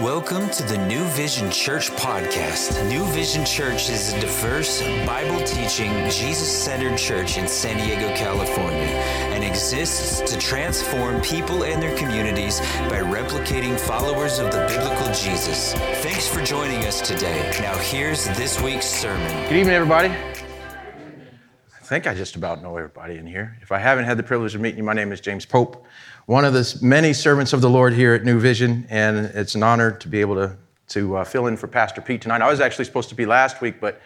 Welcome to the New Vision Church podcast. New Vision Church is a diverse, Bible teaching, Jesus centered church in San Diego, California, and exists to transform people and their communities by replicating followers of the biblical Jesus. Thanks for joining us today. Now, here's this week's sermon. Good evening, everybody. I think I just about know everybody in here. If I haven't had the privilege of meeting you, my name is James Pope one of the many servants of the Lord here at New Vision, and it's an honor to be able to, to uh, fill in for Pastor Pete tonight. I was actually supposed to be last week, but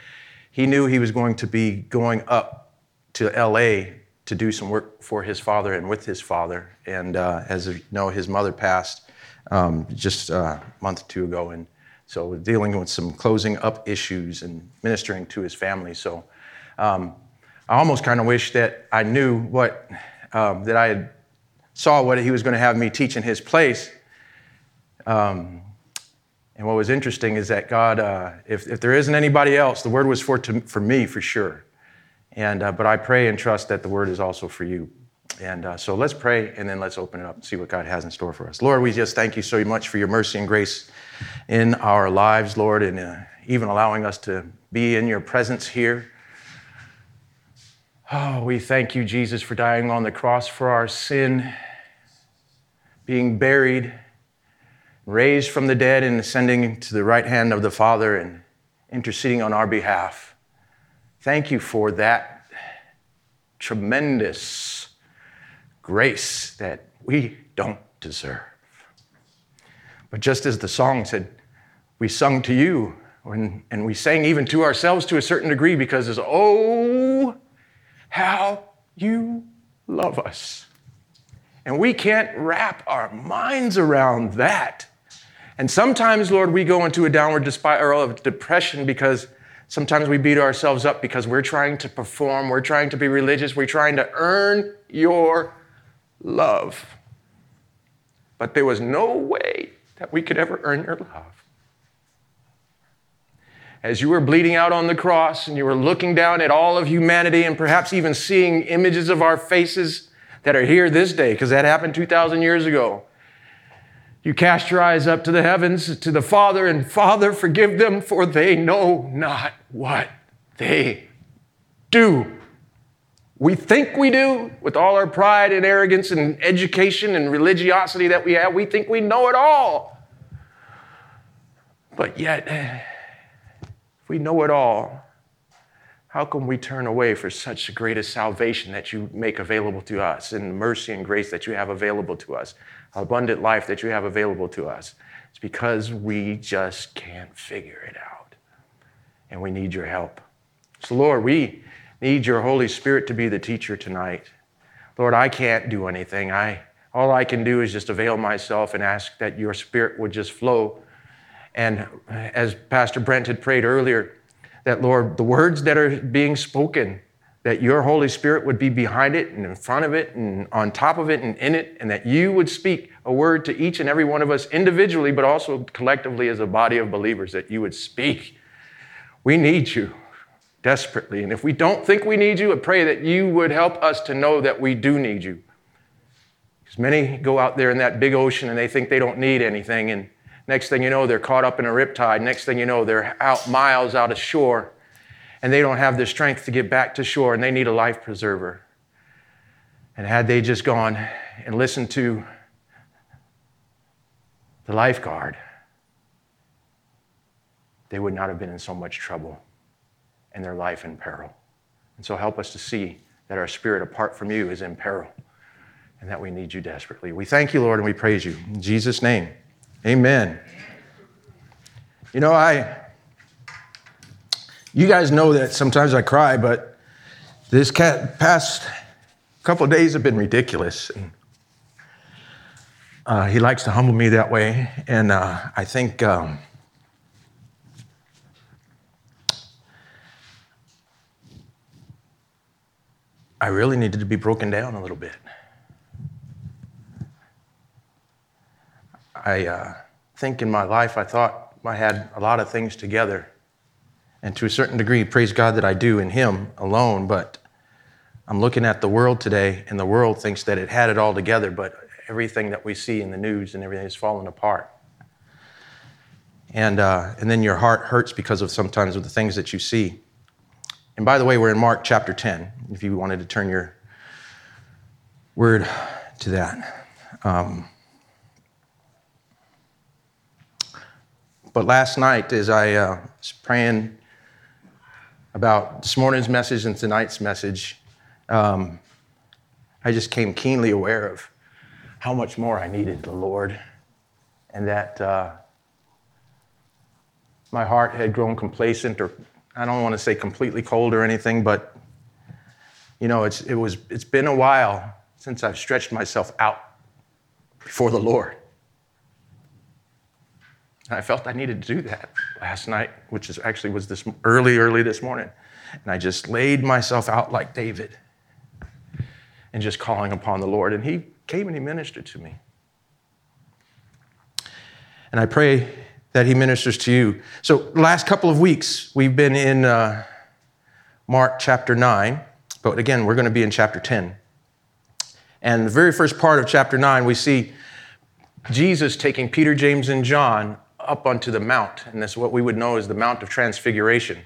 he knew he was going to be going up to LA to do some work for his father and with his father. And uh, as you know, his mother passed um, just uh, a month or two ago, and so dealing with some closing up issues and ministering to his family. So um, I almost kind of wish that I knew what um, that I had saw what he was going to have me teach in his place. Um, and what was interesting is that God, uh, if, if there isn't anybody else, the word was for, to, for me for sure. And, uh, but I pray and trust that the word is also for you. And uh, so let's pray and then let's open it up and see what God has in store for us. Lord, we just thank you so much for your mercy and grace in our lives, Lord, and uh, even allowing us to be in your presence here. Oh, we thank you, Jesus, for dying on the cross for our sin being buried, raised from the dead, and ascending to the right hand of the Father and interceding on our behalf. Thank you for that tremendous grace that we don't deserve. But just as the song said, we sung to you, and we sang even to ourselves to a certain degree because it's, oh, how you love us. And we can't wrap our minds around that. And sometimes, Lord, we go into a downward spiral of depression because sometimes we beat ourselves up because we're trying to perform, we're trying to be religious, we're trying to earn your love. But there was no way that we could ever earn your love. As you were bleeding out on the cross and you were looking down at all of humanity and perhaps even seeing images of our faces that are here this day, because that happened 2,000 years ago. You cast your eyes up to the heavens, to the Father, and Father, forgive them, for they know not what they do. We think we do with all our pride and arrogance and education and religiosity that we have. We think we know it all. But yet, if we know it all, how can we turn away for such great salvation that you make available to us and mercy and grace that you have available to us, abundant life that you have available to us? It's because we just can't figure it out. And we need your help. So, Lord, we need your Holy Spirit to be the teacher tonight. Lord, I can't do anything. I, all I can do is just avail myself and ask that your Spirit would just flow. And as Pastor Brent had prayed earlier, that, Lord, the words that are being spoken, that your Holy Spirit would be behind it and in front of it and on top of it and in it, and that you would speak a word to each and every one of us individually, but also collectively as a body of believers, that you would speak. We need you desperately. And if we don't think we need you, I pray that you would help us to know that we do need you. Because many go out there in that big ocean and they think they don't need anything. And Next thing you know, they're caught up in a riptide. Next thing you know, they're out miles out of shore and they don't have the strength to get back to shore and they need a life preserver. And had they just gone and listened to the lifeguard, they would not have been in so much trouble and their life in peril. And so help us to see that our spirit apart from you is in peril and that we need you desperately. We thank you, Lord, and we praise you. In Jesus' name. Amen. You know, I, you guys know that sometimes I cry, but this past couple days have been ridiculous. And, uh, he likes to humble me that way, and uh, I think um, I really needed to be broken down a little bit. I uh, think in my life, I thought I had a lot of things together. And to a certain degree, praise God that I do in Him alone. But I'm looking at the world today, and the world thinks that it had it all together, but everything that we see in the news and everything is falling apart. And, uh, and then your heart hurts because of sometimes of the things that you see. And by the way, we're in Mark chapter 10, if you wanted to turn your word to that. Um, but last night, as I uh, was praying about this morning's message and tonight's message, um, I just came keenly aware of how much more I needed the Lord, and that uh, my heart had grown complacent, or I don't want to say completely cold or anything, but you know, it's, it was, it's been a while since I've stretched myself out before the Lord. And I felt I needed to do that last night, which is actually was this early, early this morning. And I just laid myself out like David and just calling upon the Lord. And he came and he ministered to me. And I pray that he ministers to you. So, last couple of weeks, we've been in uh, Mark chapter 9, but again, we're going to be in chapter 10. And the very first part of chapter 9, we see Jesus taking Peter, James, and John up onto the mount, and that's what we would know as the Mount of Transfiguration.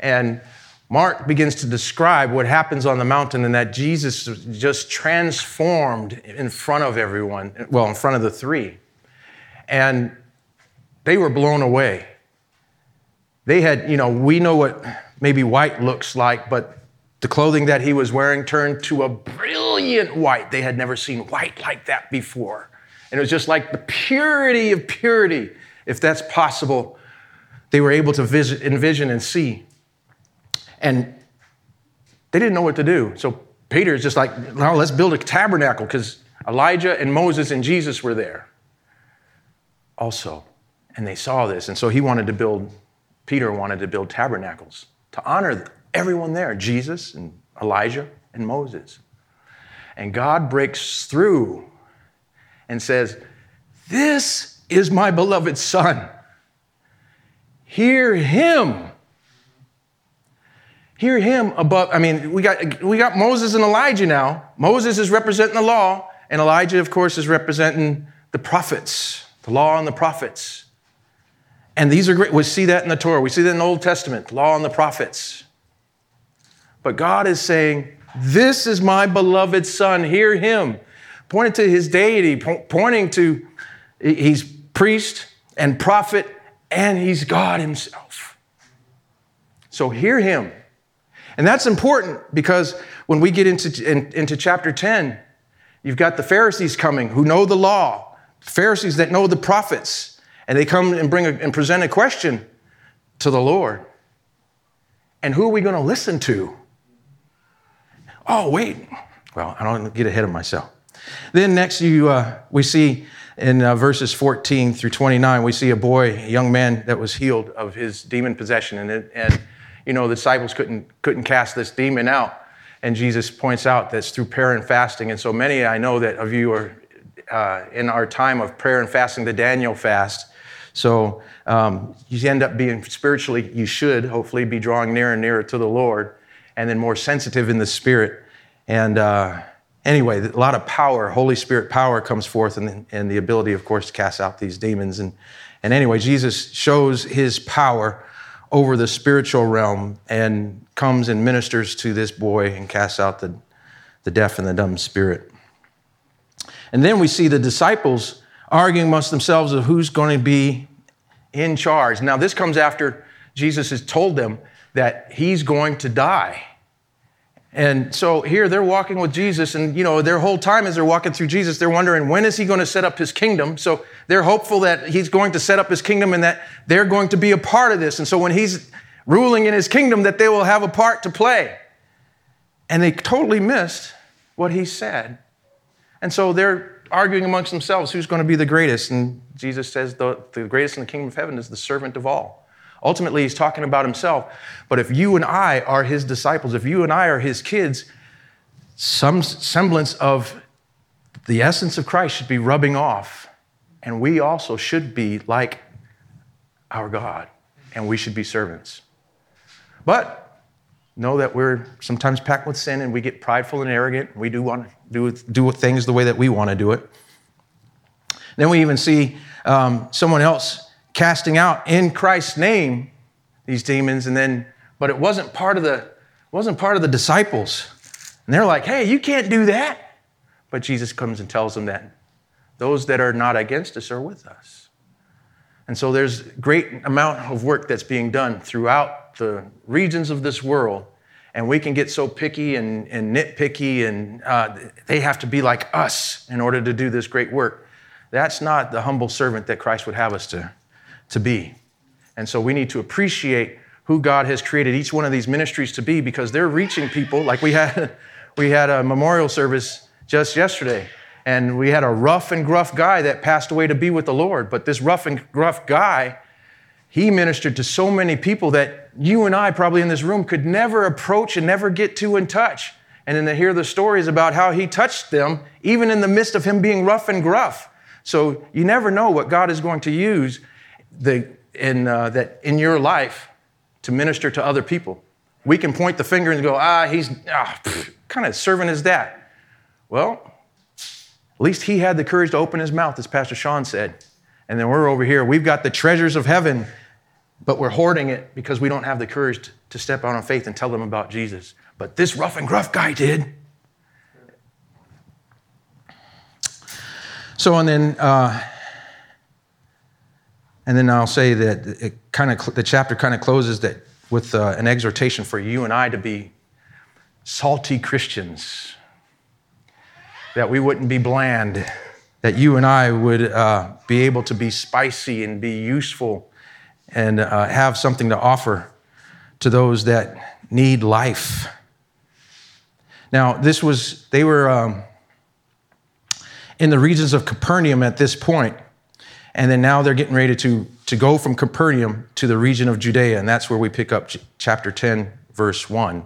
And Mark begins to describe what happens on the mountain and that Jesus just transformed in front of everyone, well, in front of the three. And they were blown away. They had, you know, we know what maybe white looks like, but the clothing that he was wearing turned to a brilliant white. They had never seen white like that before. And it was just like the purity of purity, if that's possible, they were able to visit, envision and see. And they didn't know what to do. So Peter is just like, now let's build a tabernacle because Elijah and Moses and Jesus were there also. And they saw this. And so he wanted to build, Peter wanted to build tabernacles to honor everyone there Jesus and Elijah and Moses. And God breaks through and says, This is my beloved Son. Hear him. Hear him above. I mean, we got, we got Moses and Elijah now. Moses is representing the law, and Elijah, of course, is representing the prophets, the law and the prophets. And these are great. We see that in the Torah. We see that in the Old Testament, law and the prophets. But God is saying, This is my beloved Son. Hear him pointing to his deity, pointing to he's priest and prophet, and he's God himself. So hear him. And that's important because when we get into, in, into chapter 10, you've got the Pharisees coming who know the law, Pharisees that know the prophets, and they come and bring a, and present a question to the Lord. And who are we going to listen to? Oh, wait. Well, I don't get ahead of myself. Then next, you, uh, we see in uh, verses 14 through 29, we see a boy, a young man that was healed of his demon possession. And, and you know, the disciples couldn't, couldn't cast this demon out. And Jesus points out that's through prayer and fasting. And so many I know that of you are uh, in our time of prayer and fasting, the Daniel fast. So um, you end up being spiritually, you should hopefully be drawing nearer and nearer to the Lord and then more sensitive in the spirit. And, uh, anyway, a lot of power, Holy Spirit power comes forth, and, and the ability, of course, to cast out these demons. And, and anyway, Jesus shows his power over the spiritual realm and comes and ministers to this boy and casts out the, the deaf and the dumb spirit. And then we see the disciples arguing amongst themselves of who's going to be in charge. Now, this comes after Jesus has told them that he's going to die and so here they're walking with Jesus, and you know, their whole time as they're walking through Jesus, they're wondering when is he going to set up his kingdom? So they're hopeful that he's going to set up his kingdom and that they're going to be a part of this. And so when he's ruling in his kingdom, that they will have a part to play. And they totally missed what he said. And so they're arguing amongst themselves who's going to be the greatest. And Jesus says the, the greatest in the kingdom of heaven is the servant of all. Ultimately, he's talking about himself. But if you and I are his disciples, if you and I are his kids, some semblance of the essence of Christ should be rubbing off. And we also should be like our God, and we should be servants. But know that we're sometimes packed with sin and we get prideful and arrogant. We do want to do, do things the way that we want to do it. Then we even see um, someone else casting out in Christ's name these demons, and then, but it wasn't part of the, wasn't part of the disciples. And they're like, hey, you can't do that. But Jesus comes and tells them that those that are not against us are with us. And so there's great amount of work that's being done throughout the regions of this world. And we can get so picky and, and nitpicky, and uh, they have to be like us in order to do this great work. That's not the humble servant that Christ would have us to, to be. And so we need to appreciate who God has created each one of these ministries to be because they're reaching people. Like we had, we had a memorial service just yesterday, and we had a rough and gruff guy that passed away to be with the Lord. But this rough and gruff guy, he ministered to so many people that you and I, probably in this room, could never approach and never get to and touch. And then to hear the stories about how he touched them, even in the midst of him being rough and gruff. So you never know what God is going to use the, in, uh, that in your life to minister to other people. We can point the finger and go, ah, he's ah, kind of serving as that. Well, at least he had the courage to open his mouth, as Pastor Sean said. And then we're over here, we've got the treasures of heaven, but we're hoarding it because we don't have the courage to step out on faith and tell them about Jesus. But this rough and gruff guy did. So, and then, uh, and then I'll say that it kind of the chapter kind of closes that with uh, an exhortation for you and I to be salty Christians. That we wouldn't be bland, that you and I would uh, be able to be spicy and be useful and uh, have something to offer to those that need life. Now, this was, they were um, in the regions of Capernaum at this point, and then now they're getting ready to, to go from Capernaum to the region of Judea, and that's where we pick up chapter 10, verse 1.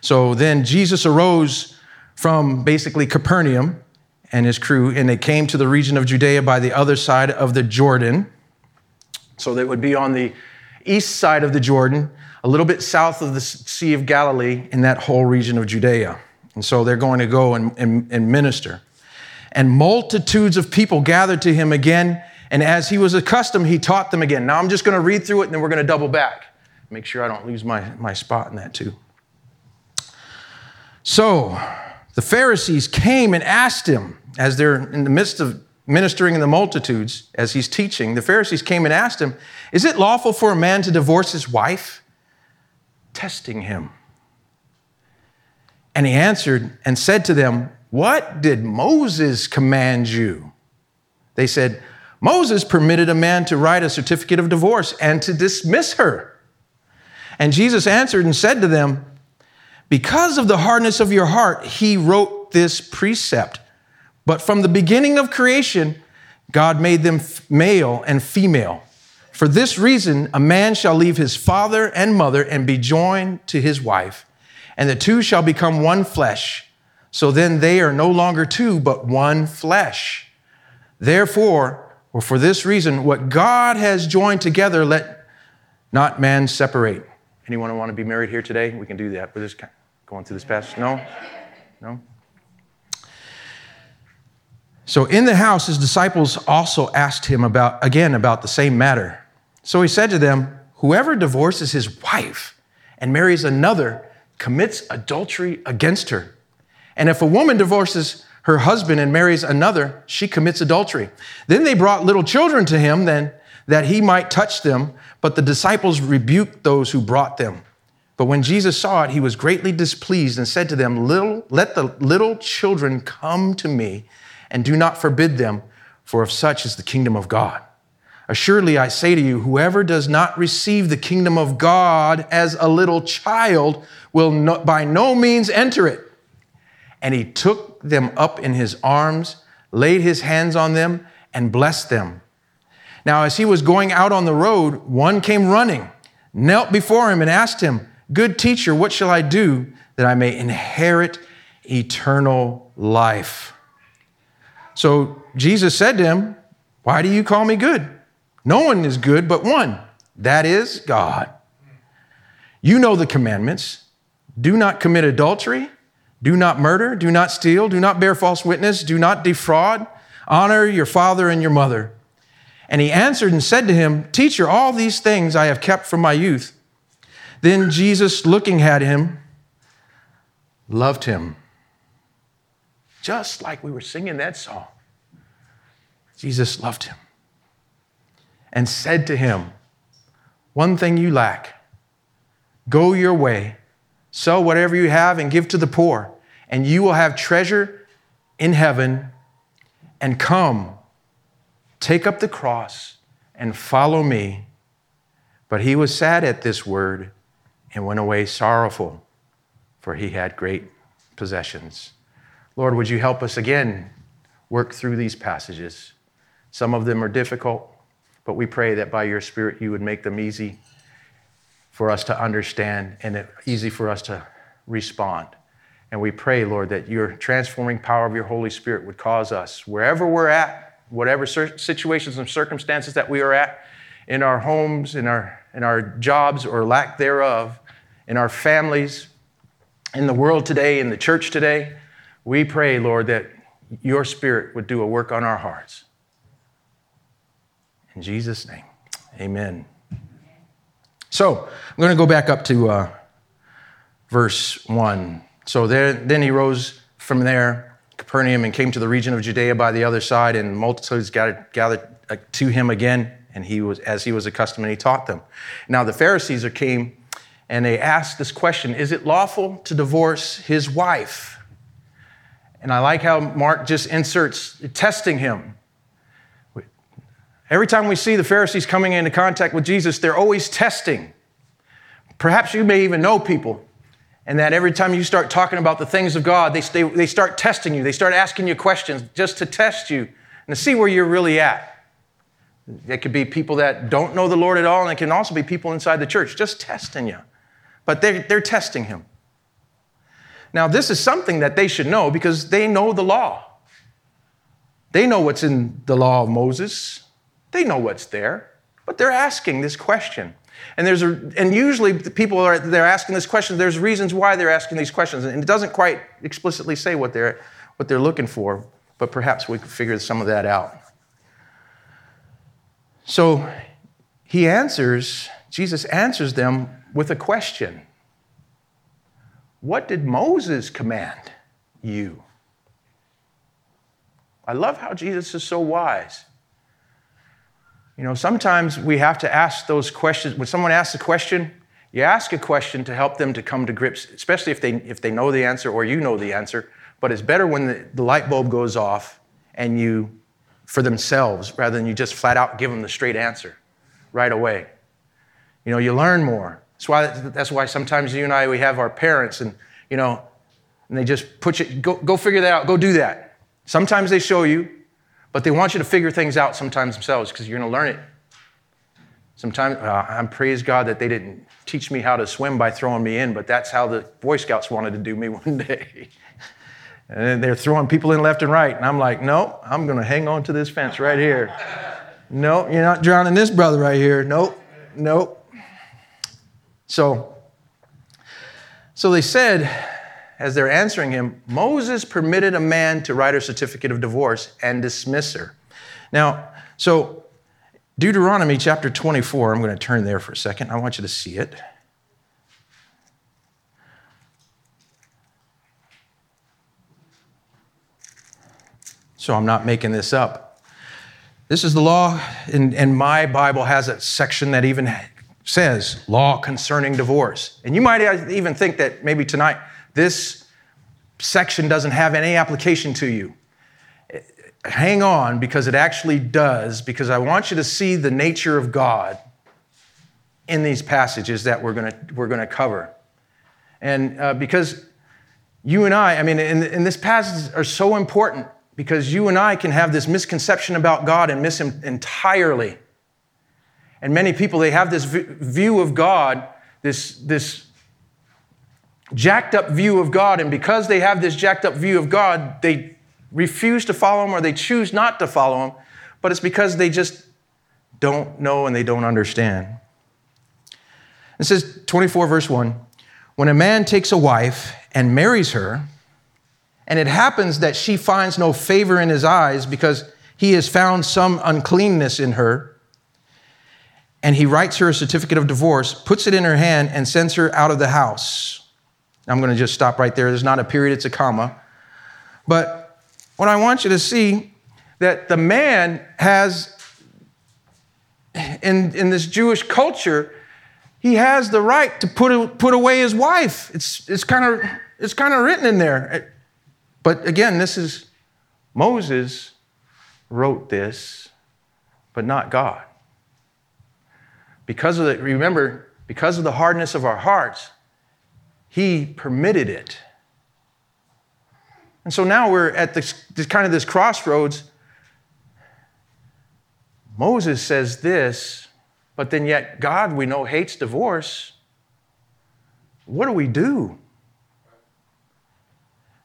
So then Jesus arose from basically Capernaum and his crew, and they came to the region of Judea by the other side of the Jordan. So they would be on the east side of the Jordan, a little bit south of the Sea of Galilee, in that whole region of Judea. And so they're going to go and, and, and minister. And multitudes of people gathered to him again, and as he was accustomed, he taught them again. Now I'm just going to read through it, and then we're going to double back. Make sure I don't lose my, my spot in that too. So, the Pharisees came and asked him, as they're in the midst of ministering in the multitudes, as he's teaching, the Pharisees came and asked him, Is it lawful for a man to divorce his wife? Testing him. And he answered and said to them, What did Moses command you? They said, Moses permitted a man to write a certificate of divorce and to dismiss her. And Jesus answered and said to them, because of the hardness of your heart, he wrote this precept. But from the beginning of creation, God made them male and female. For this reason, a man shall leave his father and mother and be joined to his wife, and the two shall become one flesh. So then they are no longer two, but one flesh. Therefore, or for this reason, what God has joined together, let not man separate. Anyone who want to be married here today? We can do that. We're just going through this passage? No? No? So in the house, his disciples also asked him about, again, about the same matter. So he said to them, Whoever divorces his wife and marries another commits adultery against her. And if a woman divorces her husband and marries another, she commits adultery. Then they brought little children to him then that he might touch them, but the disciples rebuked those who brought them. But when Jesus saw it, he was greatly displeased and said to them, little, Let the little children come to me, and do not forbid them, for of such is the kingdom of God. Assuredly, I say to you, whoever does not receive the kingdom of God as a little child will no, by no means enter it. And he took them up in his arms, laid his hands on them, and blessed them. Now, as he was going out on the road, one came running, knelt before him, and asked him, Good teacher, what shall I do that I may inherit eternal life? So Jesus said to him, Why do you call me good? No one is good but one, that is God. You know the commandments do not commit adultery, do not murder, do not steal, do not bear false witness, do not defraud, honor your father and your mother. And he answered and said to him, Teacher, all these things I have kept from my youth. Then Jesus, looking at him, loved him. Just like we were singing that song. Jesus loved him and said to him, One thing you lack go your way, sell whatever you have, and give to the poor, and you will have treasure in heaven. And come, take up the cross and follow me. But he was sad at this word and went away sorrowful, for he had great possessions. Lord, would you help us again work through these passages? Some of them are difficult, but we pray that by your Spirit you would make them easy for us to understand and easy for us to respond. And we pray, Lord, that your transforming power of your Holy Spirit would cause us, wherever we're at, whatever situations and circumstances that we are at, in our homes, in our, in our jobs or lack thereof, in our families, in the world today, in the church today, we pray, Lord, that your Spirit would do a work on our hearts. In Jesus' name, amen. So I'm going to go back up to uh, verse 1. So there, then he rose from there, Capernaum, and came to the region of Judea by the other side, and multitudes gathered, gathered uh, to him again, and he was as he was accustomed, and he taught them. Now the Pharisees came, and they asked this question: Is it lawful to divorce his wife? And I like how Mark just inserts testing him. Every time we see the Pharisees coming into contact with Jesus, they're always testing. Perhaps you may even know people, and that every time you start talking about the things of God, they, they, they start testing you. They start asking you questions just to test you and to see where you're really at. It could be people that don't know the Lord at all, and it can also be people inside the church just testing you. But they're, they're testing Him. Now, this is something that they should know because they know the law. They know what's in the law of Moses. They know what's there, but they're asking this question. And there's a, and usually the people are they're asking this question. There's reasons why they're asking these questions, and it doesn't quite explicitly say what they're what they're looking for, but perhaps we could figure some of that out. So he answers, Jesus answers them with a question. What did Moses command you? I love how Jesus is so wise. You know, sometimes we have to ask those questions. When someone asks a question, you ask a question to help them to come to grips, especially if they, if they know the answer or you know the answer. But it's better when the, the light bulb goes off and you, for themselves, rather than you just flat out give them the straight answer right away. You know, you learn more. That's why, that's why sometimes you and I, we have our parents and, you know, and they just put you, go, go figure that out, go do that. Sometimes they show you, but they want you to figure things out sometimes themselves because you're going to learn it. Sometimes uh, I'm praise God that they didn't teach me how to swim by throwing me in, but that's how the Boy Scouts wanted to do me one day. and they're throwing people in left and right. And I'm like, no, I'm going to hang on to this fence right here. no, you're not drowning this brother right here. Nope, nope. So, so they said, as they're answering him, Moses permitted a man to write a certificate of divorce and dismiss her. Now, so Deuteronomy chapter 24, I'm going to turn there for a second. I want you to see it. So I'm not making this up. This is the law, and, and my Bible has a section that even says law concerning divorce. And you might even think that maybe tonight, this section doesn't have any application to you. Hang on because it actually does, because I want you to see the nature of God in these passages that we're going to, we're to cover. And uh, because you and I, I mean, in, in this passage are so important because you and I can have this misconception about God and miss Him entirely. And many people, they have this view of God, this, this jacked up view of God, and because they have this jacked up view of God, they refuse to follow Him or they choose not to follow Him, but it's because they just don't know and they don't understand. It says 24, verse 1 When a man takes a wife and marries her, and it happens that she finds no favor in his eyes because he has found some uncleanness in her. And he writes her a certificate of divorce, puts it in her hand, and sends her out of the house. I'm going to just stop right there. There's not a period, it's a comma. But what I want you to see that the man has in, in this Jewish culture, he has the right to put, put away his wife. It's, it's kind of it's kind of written in there. But again, this is Moses wrote this, but not God. Because of the, remember, because of the hardness of our hearts, he permitted it. And so now we're at this, this kind of this crossroads. Moses says this, but then yet God, we know, hates divorce. What do we do?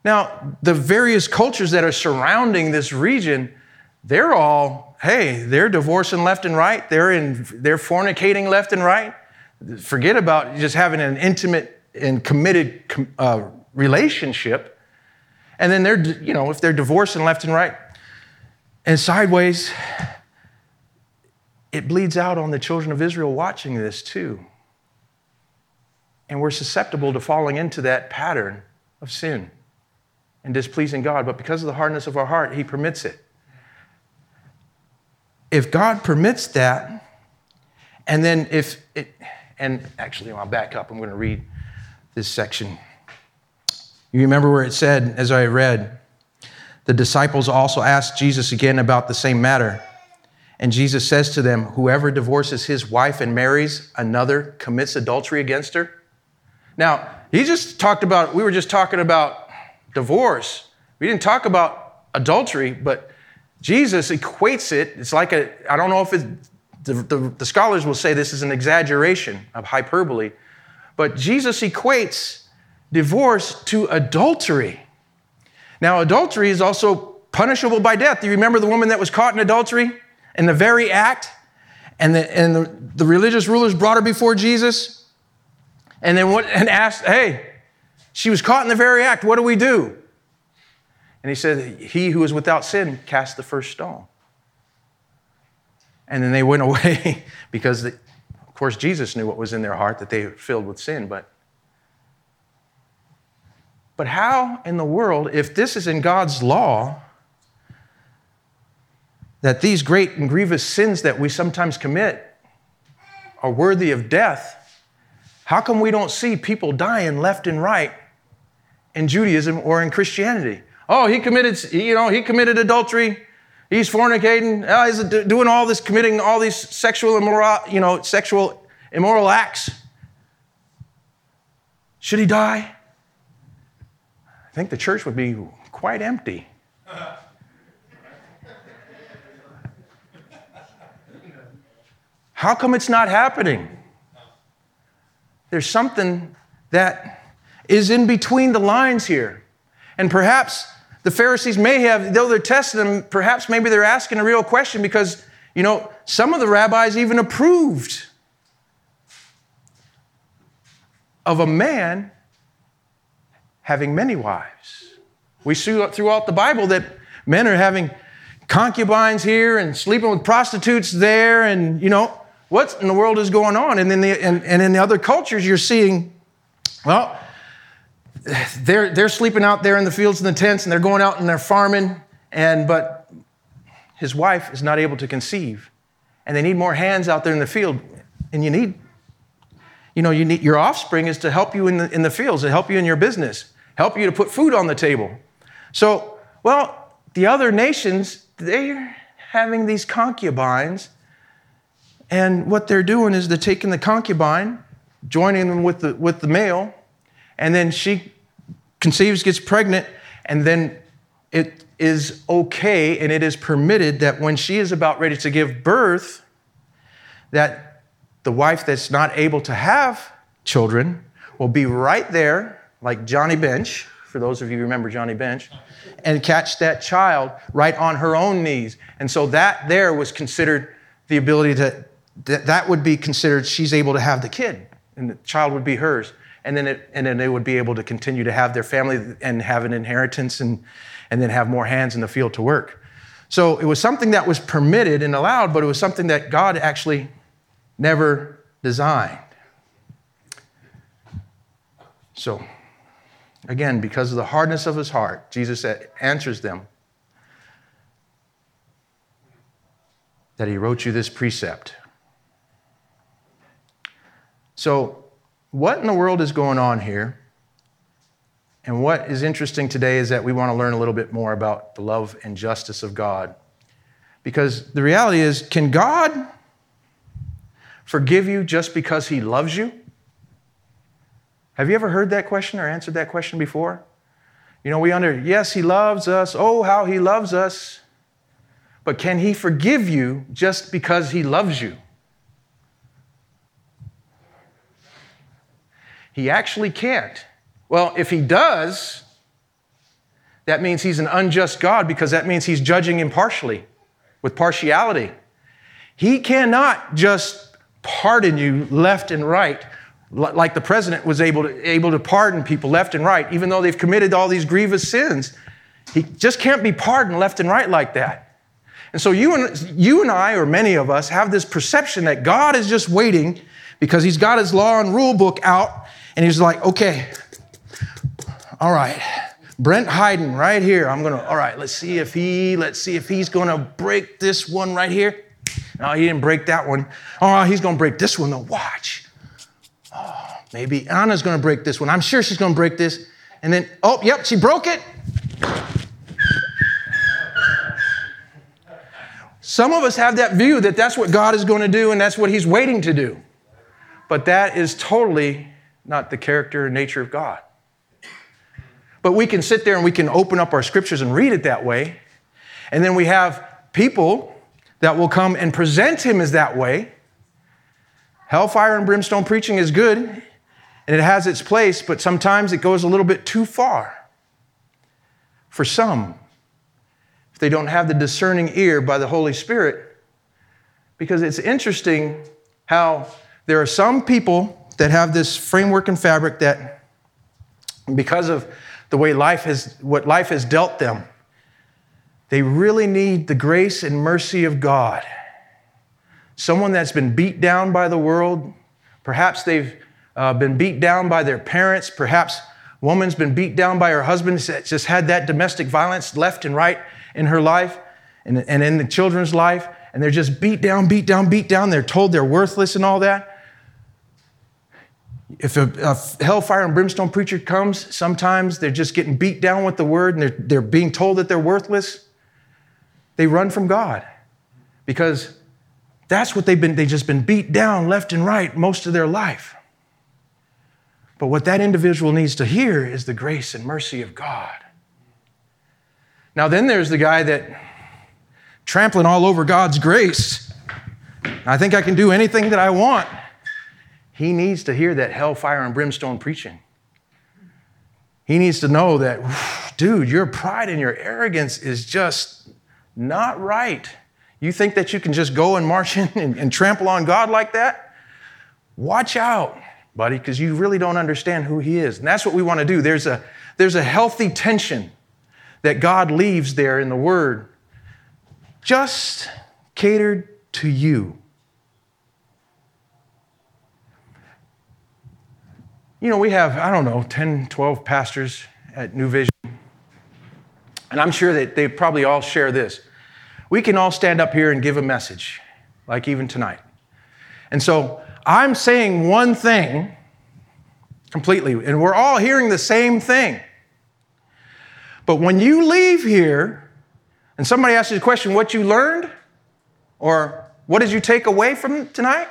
Now, the various cultures that are surrounding this region, they're all, hey, they're divorcing left and right. They're in, they're fornicating left and right. Forget about just having an intimate and committed uh, relationship. And then they're, you know, if they're divorcing left and right and sideways, it bleeds out on the children of Israel watching this too. And we're susceptible to falling into that pattern of sin and displeasing God, but because of the hardness of our heart, He permits it. If God permits that, and then if it, and actually, I'll back up, I'm going to read this section. You remember where it said, as I read, the disciples also asked Jesus again about the same matter. And Jesus says to them, Whoever divorces his wife and marries another commits adultery against her. Now, he just talked about, we were just talking about divorce. We didn't talk about adultery, but Jesus equates it. It's like a, I don't know if it, the, the, the scholars will say this is an exaggeration of hyperbole, but Jesus equates divorce to adultery. Now, adultery is also punishable by death. Do you remember the woman that was caught in adultery in the very act? And the, and the, the religious rulers brought her before Jesus and then what, and asked, hey, she was caught in the very act. What do we do? And he said, He who is without sin cast the first stone. And then they went away because, of course, Jesus knew what was in their heart, that they were filled with sin. But, but how in the world, if this is in God's law, that these great and grievous sins that we sometimes commit are worthy of death, how come we don't see people dying left and right in Judaism or in Christianity. Oh, he committed, you know, he committed adultery. He's fornicating. Oh, he's doing all this, committing all these sexual immoral, you know, sexual immoral acts. Should he die? I think the church would be quite empty. How come it's not happening? There's something that is in between the lines here. And perhaps the Pharisees may have, though they're testing them, perhaps maybe they're asking a real question because, you know, some of the rabbis even approved of a man having many wives. We see throughout the Bible that men are having concubines here and sleeping with prostitutes there, and you know, what in the world is going on? And, then the, and, and in the other cultures, you're seeing, well, they're, they're sleeping out there in the fields and the tents and they're going out and they're farming and but his wife is not able to conceive. And they need more hands out there in the field and you need you know you need your offspring is to help you in the, in the fields to help you in your business help you to put food on the table. So well the other nations they're having these concubines and what they're doing is they're taking the concubine joining them with the with the male and then she conceives, gets pregnant, and then it is okay and it is permitted that when she is about ready to give birth, that the wife that's not able to have children will be right there, like Johnny Bench, for those of you remember Johnny Bench, and catch that child right on her own knees. And so that there was considered the ability to, that, that would be considered she's able to have the kid, and the child would be hers and then, it, and then they would be able to continue to have their family and have an inheritance and, and then have more hands in the field to work. So it was something that was permitted and allowed, but it was something that God actually never designed. So, again, because of the hardness of his heart, Jesus answers them that he wrote you this precept. So, what in the world is going on here? And what is interesting today is that we want to learn a little bit more about the love and justice of God. Because the reality is, can God forgive you just because he loves you? Have you ever heard that question or answered that question before? You know, we under, yes, he loves us. Oh, how he loves us. But can he forgive you just because he loves you? He actually can't. Well, if he does, that means he's an unjust God because that means he's judging impartially, with partiality. He cannot just pardon you left and right like the president was able to, able to pardon people left and right, even though they've committed all these grievous sins. He just can't be pardoned left and right like that. And so you and, you and I, or many of us, have this perception that God is just waiting because he's got his law and rule book out, and he's like, okay, all right, Brent Hayden right here. I'm gonna, all right, let's see if he, let's see if he's gonna break this one right here. No, he didn't break that one. Oh, he's gonna break this one though. Watch. Oh, maybe Anna's gonna break this one. I'm sure she's gonna break this. And then, oh, yep, she broke it. Some of us have that view that that's what God is going to do and that's what He's waiting to do. But that is totally not the character and nature of God. But we can sit there and we can open up our scriptures and read it that way. And then we have people that will come and present him as that way. Hellfire and brimstone preaching is good and it has its place, but sometimes it goes a little bit too far for some if they don't have the discerning ear by the Holy Spirit. Because it's interesting how there are some people that have this framework and fabric that, because of the way life has, what life has dealt them. They really need the grace and mercy of God. Someone that's been beat down by the world, perhaps they've uh, been beat down by their parents, perhaps a woman's been beat down by her husband, just had that domestic violence left and right in her life and, and in the children's life, and they're just beat down, beat down, beat down. They're told they're worthless and all that. If a, a, hellfire and brimstone preacher comes, sometimes they're just getting beat down with the word and they're, they're being told that they're worthless. They run from God because that's what they've been, they've just been beat down left and right most of their life. But what that individual needs to hear is the grace and mercy of God. Now, then there's the guy that trampling all over God's grace. I think I can do anything that I want. He needs to hear that hellfire and brimstone preaching. He needs to know that, dude, your pride and your arrogance is just not right. You think that you can just go and march in and, and trample on God like that? Watch out, buddy, because you really don't understand who He is. And that's what we want to do. There's a, there's a healthy tension that God leaves there in the Word, just catered to you. You know, we have, I don't know, 10, 12 pastors at New Vision. And I'm sure that they probably all share this. We can all stand up here and give a message, like even tonight. And so I'm saying one thing completely, and we're all hearing the same thing. But when you leave here and somebody asks you the question, what you learned, or what did you take away from tonight?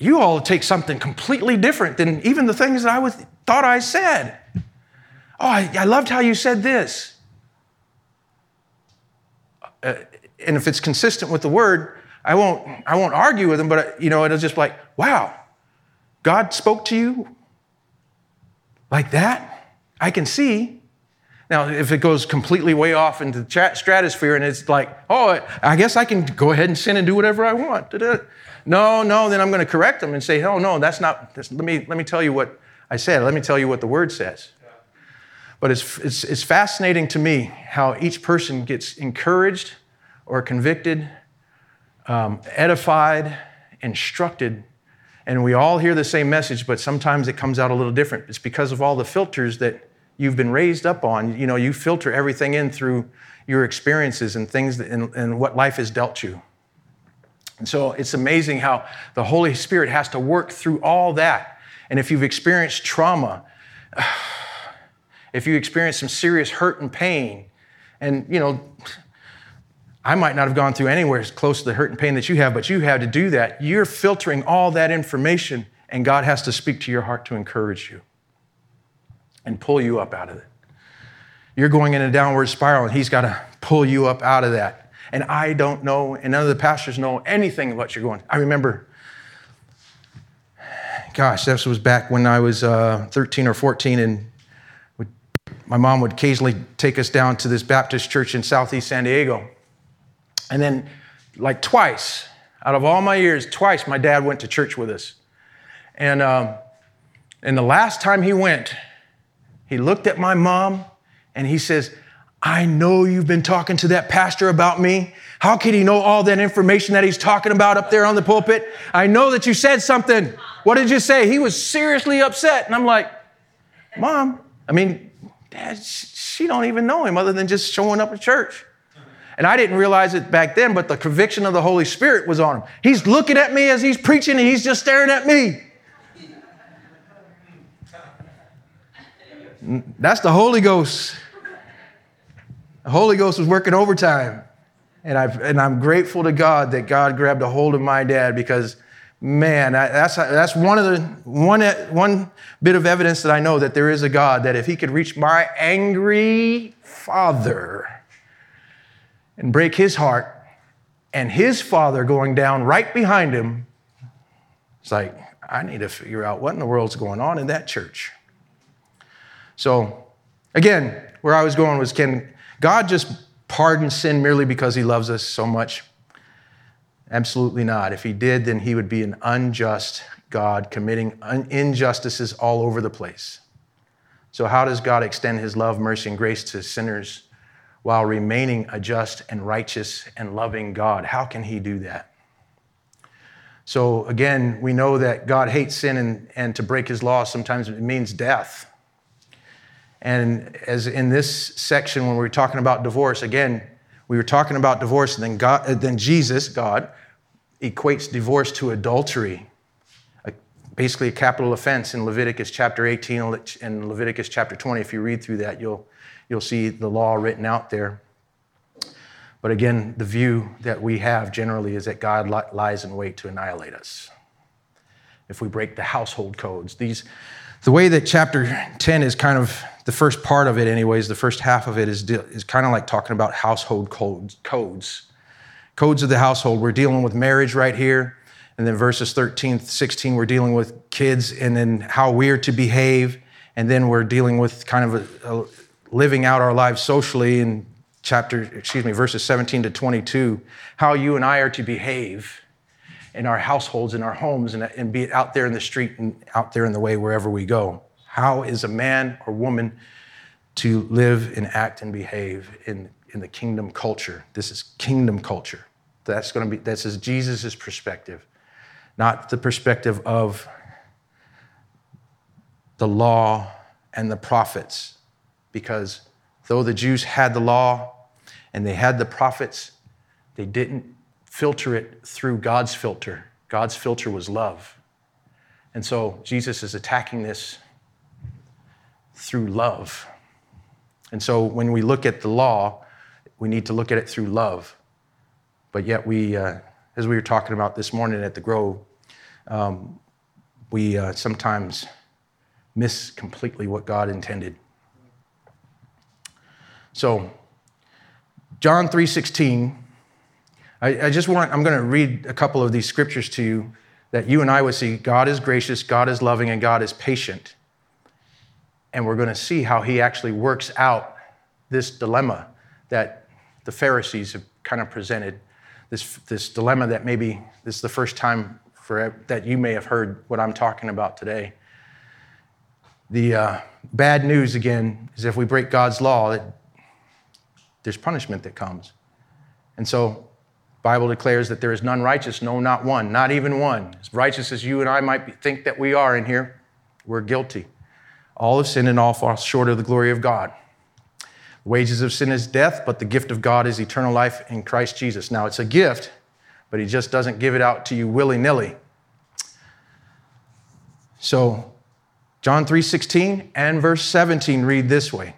You all take something completely different than even the things that I was, thought I said. Oh, I, I loved how you said this. Uh, and if it's consistent with the word, I won't, I won't argue with them, but you know, it'll just be like, wow, God spoke to you like that? I can see. Now, if it goes completely way off into the stratosphere and it's like, oh, I guess I can go ahead and sin and do whatever I want. No, no, then I'm going to correct them and say, oh, no, that's not, that's, let, me, let me tell you what I said. Let me tell you what the word says. But it's, it's, it's fascinating to me how each person gets encouraged or convicted, um, edified, instructed, and we all hear the same message, but sometimes it comes out a little different. It's because of all the filters that you've been raised up on. You know, you filter everything in through your experiences and things that, and, and what life has dealt you. And so it's amazing how the Holy Spirit has to work through all that. And if you've experienced trauma, if you experience some serious hurt and pain, and you know, I might not have gone through anywhere as close to the hurt and pain that you have, but you had to do that. You're filtering all that information, and God has to speak to your heart to encourage you and pull you up out of it. You're going in a downward spiral, and He's got to pull you up out of that. And I don't know, and none of the pastors know anything what you're going. I remember, gosh, this was back when I was uh, 13 or 14, and my mom would occasionally take us down to this Baptist church in Southeast San Diego. And then, like twice, out of all my years, twice my dad went to church with us. And, um, and the last time he went, he looked at my mom and he says, I know you've been talking to that pastor about me. How could he know all that information that he's talking about up there on the pulpit? I know that you said something. What did you say? He was seriously upset. And I'm like, Mom, I mean, Dad, she don't even know him other than just showing up at church. And I didn't realize it back then, but the conviction of the Holy Spirit was on him. He's looking at me as he's preaching and he's just staring at me. That's the Holy Ghost. The Holy Ghost was working overtime. And, i and I'm grateful to God that God grabbed a hold of my dad because, man, that's, that's one, of the, one, one bit of evidence that I know that there is a God, that if he could reach my angry father, and break his heart, and his father going down right behind him. It's like, I need to figure out what in the world's going on in that church. So, again, where I was going was can God just pardon sin merely because he loves us so much? Absolutely not. If he did, then he would be an unjust God committing injustices all over the place. So, how does God extend his love, mercy, and grace to sinners? while remaining a just and righteous and loving God. How can he do that? So, again, we know that God hates sin, and, and to break his law sometimes it means death. And as in this section, when we were talking about divorce, again, we were talking about divorce, and then, God, then Jesus, God, equates divorce to adultery, basically a capital offense in Leviticus chapter 18 and Leviticus chapter 20. If you read through that, you'll You'll see the law written out there. But again, the view that we have generally is that God lies in wait to annihilate us if we break the household codes. These, the way that chapter 10 is kind of the first part of it, anyways, the first half of it is, is kind of like talking about household codes, codes. Codes of the household. We're dealing with marriage right here. And then verses 13, 16, we're dealing with kids and then how we're to behave. And then we're dealing with kind of a, a living out our lives socially in chapter, excuse me, verses 17 to 22, how you and I are to behave in our households, in our homes, and, and be out there in the street and out there in the way wherever we go. How is a man or woman to live and act and behave in, in the kingdom culture? This is kingdom culture. That's going to be, this is Jesus' perspective, not the perspective of the law and the prophets because though the Jews had the law and they had the prophets, they didn't filter it through God's filter. God's filter was love. And so Jesus is attacking this through love. And so when we look at the law, we need to look at it through love. But yet, we, uh, as we were talking about this morning at the Grove, um, we uh, sometimes miss completely what God intended. So, John 3:16, I, I just want, I'm going to read a couple of these scriptures to you that you and I would see God is gracious, God is loving, and God is patient. And we're going to see how he actually works out this dilemma that the Pharisees have kind of presented. This, this dilemma that maybe this is the first time for, that you may have heard what I'm talking about today. the uh, bad news again is if we break God's law, it, there's punishment that comes. And so Bible declares that there is none righteous, no, not one, not even one. As righteous as you and I might be, think that we are in here, we're guilty. All have sinned and all fall short of the glory of God. The wages of sin is death, but the gift of God is eternal life in Christ Jesus. Now, it's a gift, but He just doesn't give it out to you willy nilly. So, John 3:16 and verse 17 read this way.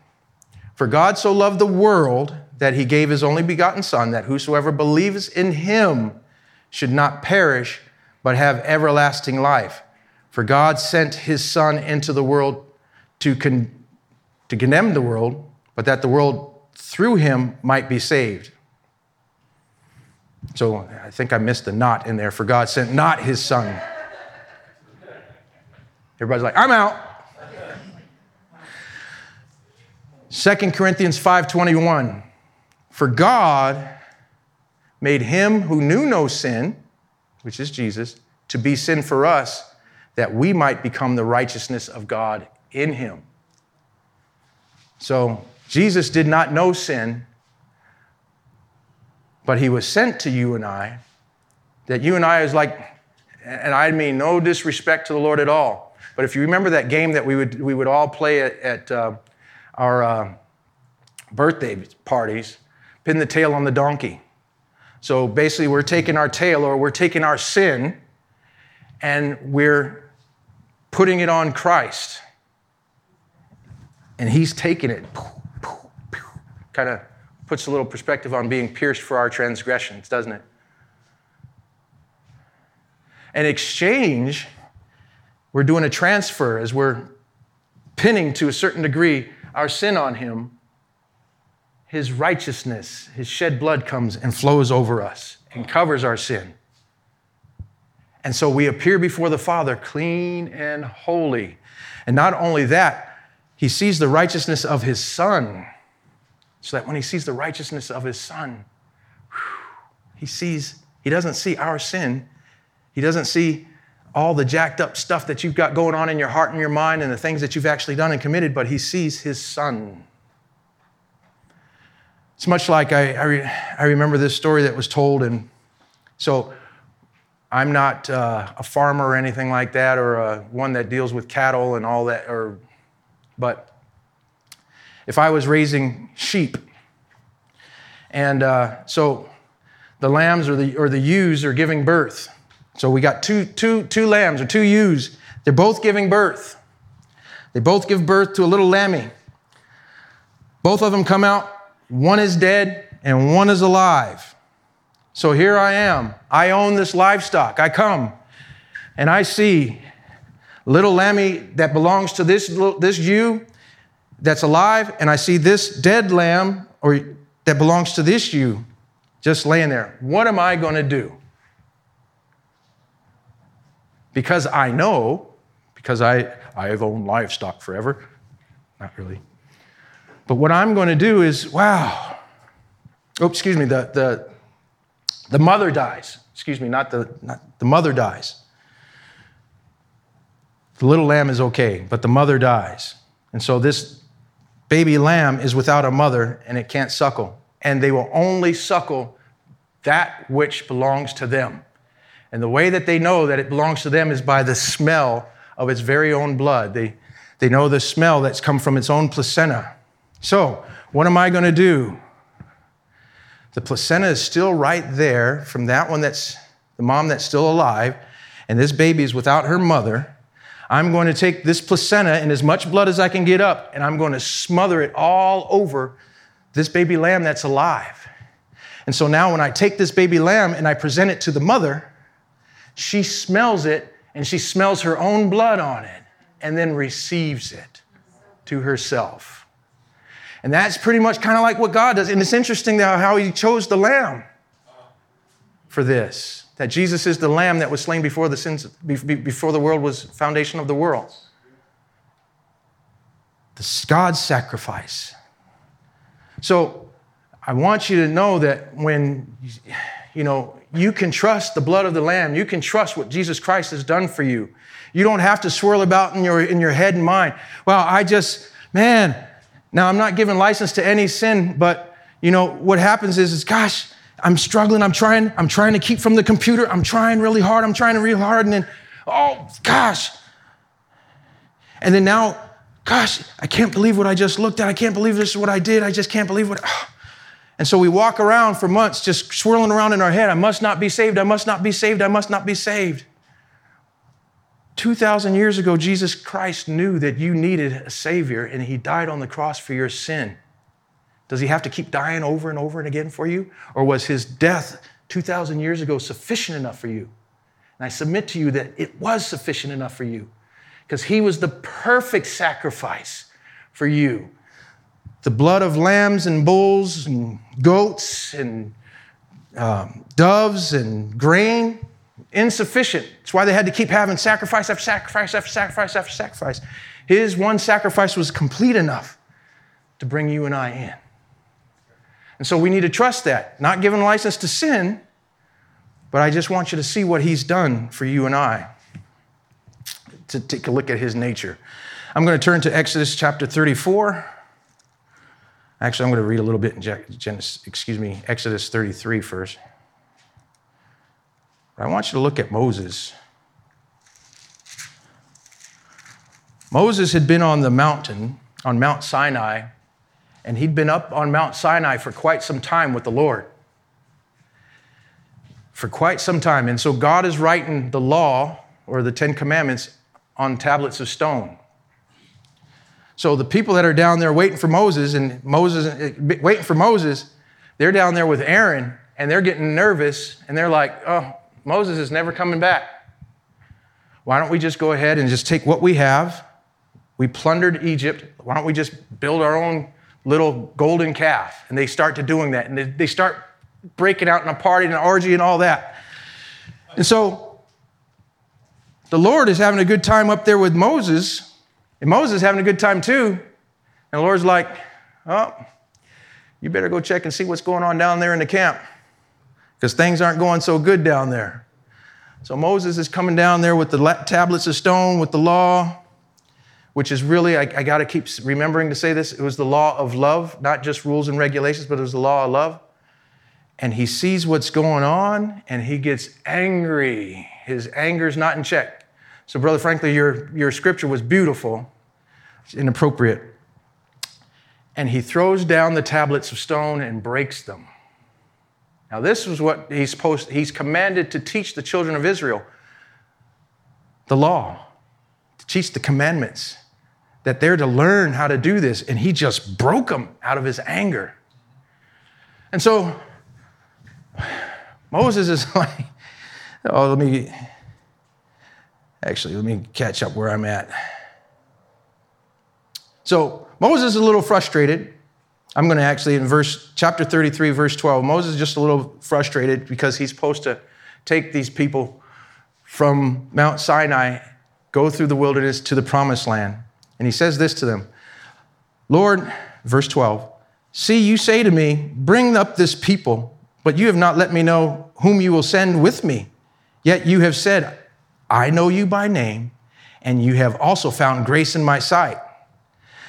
For God so loved the world that he gave his only begotten son that whosoever believes in him should not perish but have everlasting life. For God sent his son into the world to, con- to condemn the world, but that the world through him might be saved. So I think I missed the not in there. For God sent not his son. Everybody's like, I'm out. 2 Corinthians 5:21 For God made him who knew no sin, which is Jesus, to be sin for us that we might become the righteousness of God in him. So Jesus did not know sin, but he was sent to you and I that you and I is like and I mean no disrespect to the Lord at all. But if you remember that game that we would, we would all play at, at uh, our uh, birthday parties, pin the tail on the donkey. So basically, we're taking our tail or we're taking our sin and we're putting it on Christ. And He's taking it, kind of puts a little perspective on being pierced for our transgressions, doesn't it? In exchange, we're doing a transfer as we're pinning to a certain degree our sin on him. His righteousness, his shed blood comes and flows over us and covers our sin. And so we appear before the Father clean and holy. And not only that, he sees the righteousness of his Son. So that when he sees the righteousness of his Son, he sees, he doesn't see our sin. He doesn't see all the jacked up stuff that you've got going on in your heart and your mind and the things that you've actually done and committed, but he sees his son. It's much like I, I, re, I remember this story that was told, and so I'm not uh, a farmer or anything like that, or uh, one that deals with cattle and all that, or, but if I was raising sheep, and uh, so the lambs or the, or the ewes are giving birth, so we got two, two, two lambs or two ewes. They're both giving birth. They both give birth to a little lammy. Both of them come out. One is dead and one is alive. So here I am. I own this livestock. I come and I see little lammy that belongs to this, this ewe that's alive, and I see this dead lamb or that belongs to this ewe just laying there. What am I going to do? because I know, because I, I have owned livestock forever. Not really. But what I'm going to do is, wow. Oh, excuse me, the, the, the mother dies. Excuse me, not the, not, the mother dies. The little lamb is okay, but the mother dies. And so this baby lamb is without a mother and it can't suckle. And they will only suckle that which belongs to them. And the way that they know that it belongs to them is by the smell of its very own blood. They, they know the smell that's come from its own placenta. So, what am I going to do? The placenta is still right there from that one that's the mom that's still alive, and this baby is without her mother. I'm going to take this placenta and as much blood as I can get up, and I'm going to smother it all over this baby lamb that's alive. And so now, when I take this baby lamb and I present it to the mother, she smells it and she smells her own blood on it and then receives it to herself. And that's pretty much kind of like what God does. And it's interesting how he chose the lamb for this. That Jesus is the lamb that was slain before the sins before the world was foundation of the world. The God's sacrifice. So I want you to know that when you know, you can trust the blood of the Lamb. You can trust what Jesus Christ has done for you. You don't have to swirl about in your, in your head and mind. Well, I just, man, now I'm not giving license to any sin, but you know, what happens is, is gosh, I'm struggling. I'm trying, I'm trying to keep from the computer. I'm trying really hard. I'm trying really hard. And then, oh gosh. And then now, gosh, I can't believe what I just looked at. I can't believe this is what I did. I just can't believe what. Oh. And so we walk around for months just swirling around in our head. I must not be saved. I must not be saved. I must not be saved. 2,000 years ago, Jesus Christ knew that you needed a Savior and He died on the cross for your sin. Does He have to keep dying over and over and again for you? Or was His death 2,000 years ago sufficient enough for you? And I submit to you that it was sufficient enough for you because He was the perfect sacrifice for you. The blood of lambs and bulls and goats and um, doves and grain insufficient. That's why they had to keep having sacrifice after sacrifice after sacrifice after sacrifice. His one sacrifice was complete enough to bring you and I in. And so we need to trust that, not giving license to sin, but I just want you to see what he's done for you and I. To take a look at his nature. I'm going to turn to Exodus chapter 34. Actually, I'm going to read a little bit in Genesis, excuse me, Exodus 33 first. I want you to look at Moses. Moses had been on the mountain, on Mount Sinai, and he'd been up on Mount Sinai for quite some time with the Lord. For quite some time. And so God is writing the law or the Ten Commandments on tablets of stone. So the people that are down there waiting for Moses and Moses eh, waiting for Moses, they're down there with Aaron and they're getting nervous and they're like, "Oh, Moses is never coming back. Why don't we just go ahead and just take what we have? We plundered Egypt. Why don't we just build our own little golden calf? And they start to doing that. And they, they start breaking out in a party and an orgy and all that. And so the Lord is having a good time up there with Moses, and Moses is having a good time too. And the Lord's like, oh, you better go check and see what's going on down there in the camp because things aren't going so good down there. So Moses is coming down there with the tablets of stone, with the law, which is really, I, I got to keep remembering to say this, it was the law of love, not just rules and regulations, but it was the law of love. And he sees what's going on and he gets angry. His anger's not in check. So, Brother Frankly, your, your scripture was beautiful, it's inappropriate. And he throws down the tablets of stone and breaks them. Now, this is what he's supposed, he's commanded to teach the children of Israel the law, to teach the commandments, that they're to learn how to do this. And he just broke them out of his anger. And so Moses is like, oh, let me, actually, let me catch up where I'm at. So Moses is a little frustrated I'm going to actually, in verse chapter 33, verse 12, Moses is just a little frustrated because he's supposed to take these people from Mount Sinai, go through the wilderness to the promised land. And he says this to them Lord, verse 12, see, you say to me, Bring up this people, but you have not let me know whom you will send with me. Yet you have said, I know you by name, and you have also found grace in my sight.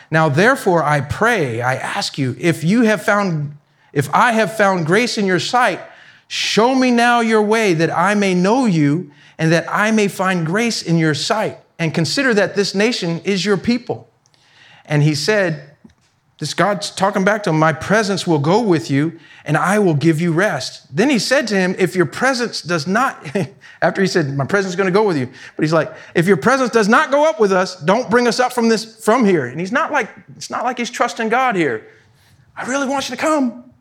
Now, therefore, I pray, I ask you, if you have found, if I have found grace in your sight, show me now your way that I may know you and that I may find grace in your sight. And consider that this nation is your people. And he said, this God's talking back to him, my presence will go with you and I will give you rest. Then he said to him, if your presence does not, after he said, my presence is going to go with you, but he's like, if your presence does not go up with us, don't bring us up from this, from here. And he's not like, it's not like he's trusting God here. I really want you to come.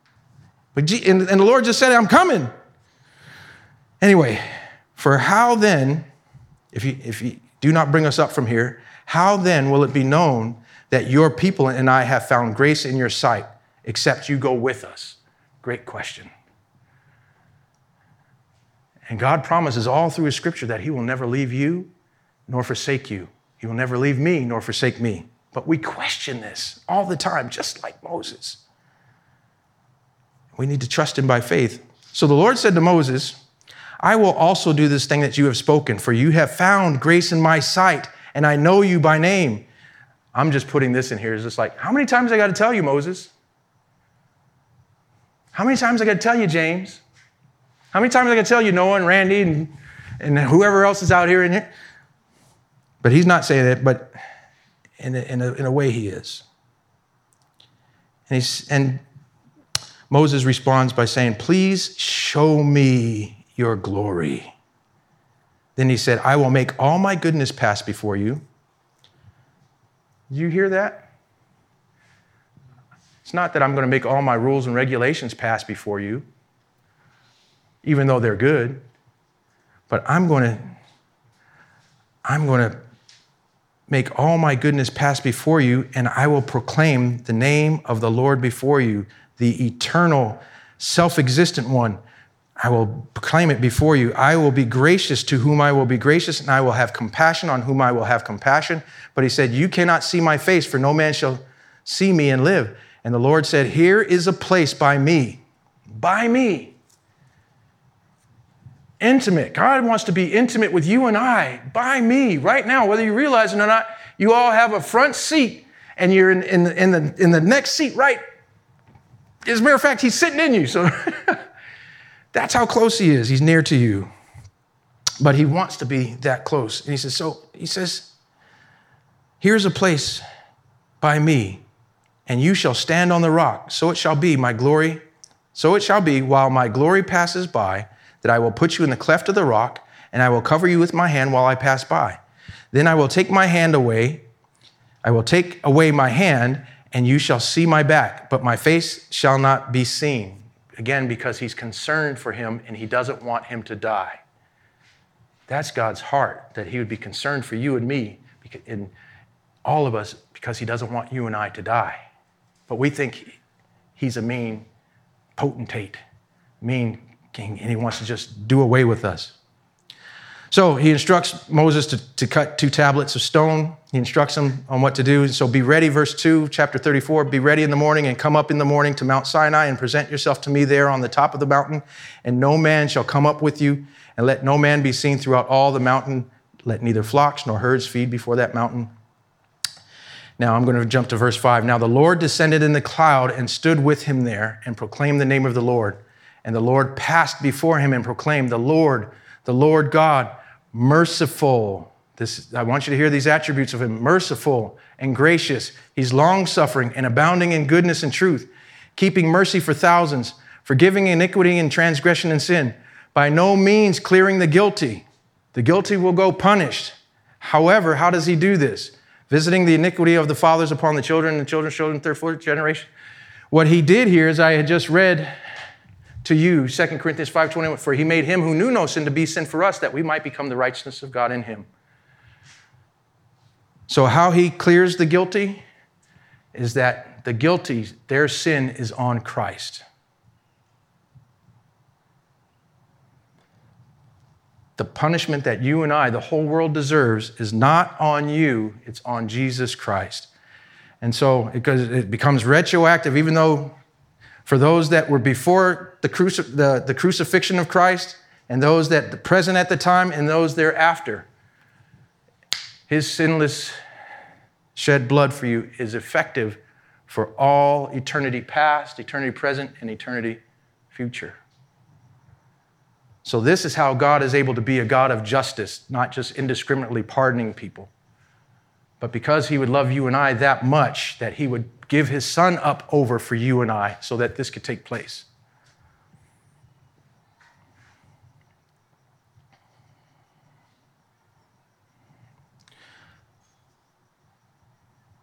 But, and, and the Lord just said, I'm coming. Anyway, for how then, if you, if you do not bring us up from here, how then will it be known that your people and I have found grace in your sight, except you go with us? Great question. And God promises all through His scripture that He will never leave you nor forsake you. He will never leave me nor forsake me. But we question this all the time, just like Moses. We need to trust Him by faith. So the Lord said to Moses, I will also do this thing that you have spoken, for you have found grace in my sight, and I know you by name. I'm just putting this in here. It's just like, how many times I got to tell you, Moses? How many times I got to tell you, James? How many times I got to tell you, Noah and Randy and, and whoever else is out here in here? But he's not saying that, but in a, in a, in a way he is. And, and Moses responds by saying, Please show me your glory. Then he said, I will make all my goodness pass before you. Did you hear that? It's not that I'm going to make all my rules and regulations pass before you, even though they're good, but I'm going to I'm going to make all my goodness pass before you, and I will proclaim the name of the Lord before you, the eternal, self existent one. I will proclaim it before you. I will be gracious to whom I will be gracious, and I will have compassion on whom I will have compassion. But he said, You cannot see my face, for no man shall see me and live. And the Lord said, Here is a place by me, by me. Intimate. God wants to be intimate with you and I, by me, right now, whether you realize it or not. You all have a front seat, and you're in, in, in the, in the next seat, right? As a matter of fact, he's sitting in you. So that's how close he is. He's near to you. But he wants to be that close. And he says, So he says, Here's a place by me and you shall stand on the rock. So it shall be, my glory. So it shall be, while my glory passes by, that I will put you in the cleft of the rock, and I will cover you with my hand while I pass by. Then I will take my hand away. I will take away my hand, and you shall see my back, but my face shall not be seen. Again, because he's concerned for him and he doesn't want him to die. That's God's heart, that he would be concerned for you and me, and all of us, because he doesn't want you and I to die. But we think he's a mean potentate, mean king, and he wants to just do away with us. So he instructs Moses to, to cut two tablets of stone. He instructs him on what to do. So be ready, verse 2, chapter 34. Be ready in the morning and come up in the morning to Mount Sinai and present yourself to me there on the top of the mountain. And no man shall come up with you, and let no man be seen throughout all the mountain. Let neither flocks nor herds feed before that mountain. Now I'm going to jump to verse 5. Now the Lord descended in the cloud and stood with him there and proclaimed the name of the Lord. And the Lord passed before him and proclaimed, The Lord, the Lord God, merciful. This, I want you to hear these attributes of him merciful and gracious. He's long suffering and abounding in goodness and truth, keeping mercy for thousands, forgiving iniquity and transgression and sin, by no means clearing the guilty. The guilty will go punished. However, how does he do this? visiting the iniquity of the fathers upon the children and the children's children, third, fourth generation. What he did here is I had just read to you 2 Corinthians 5:21 for he made him who knew no sin to be sin for us that we might become the righteousness of God in him. So how he clears the guilty is that the guilty their sin is on Christ. the punishment that you and I, the whole world deserves, is not on you, it's on Jesus Christ. And so, because it becomes retroactive, even though for those that were before the, cruci- the, the crucifixion of Christ, and those that present at the time, and those thereafter, his sinless shed blood for you is effective for all eternity past, eternity present, and eternity future. So, this is how God is able to be a God of justice, not just indiscriminately pardoning people, but because He would love you and I that much that He would give His Son up over for you and I so that this could take place.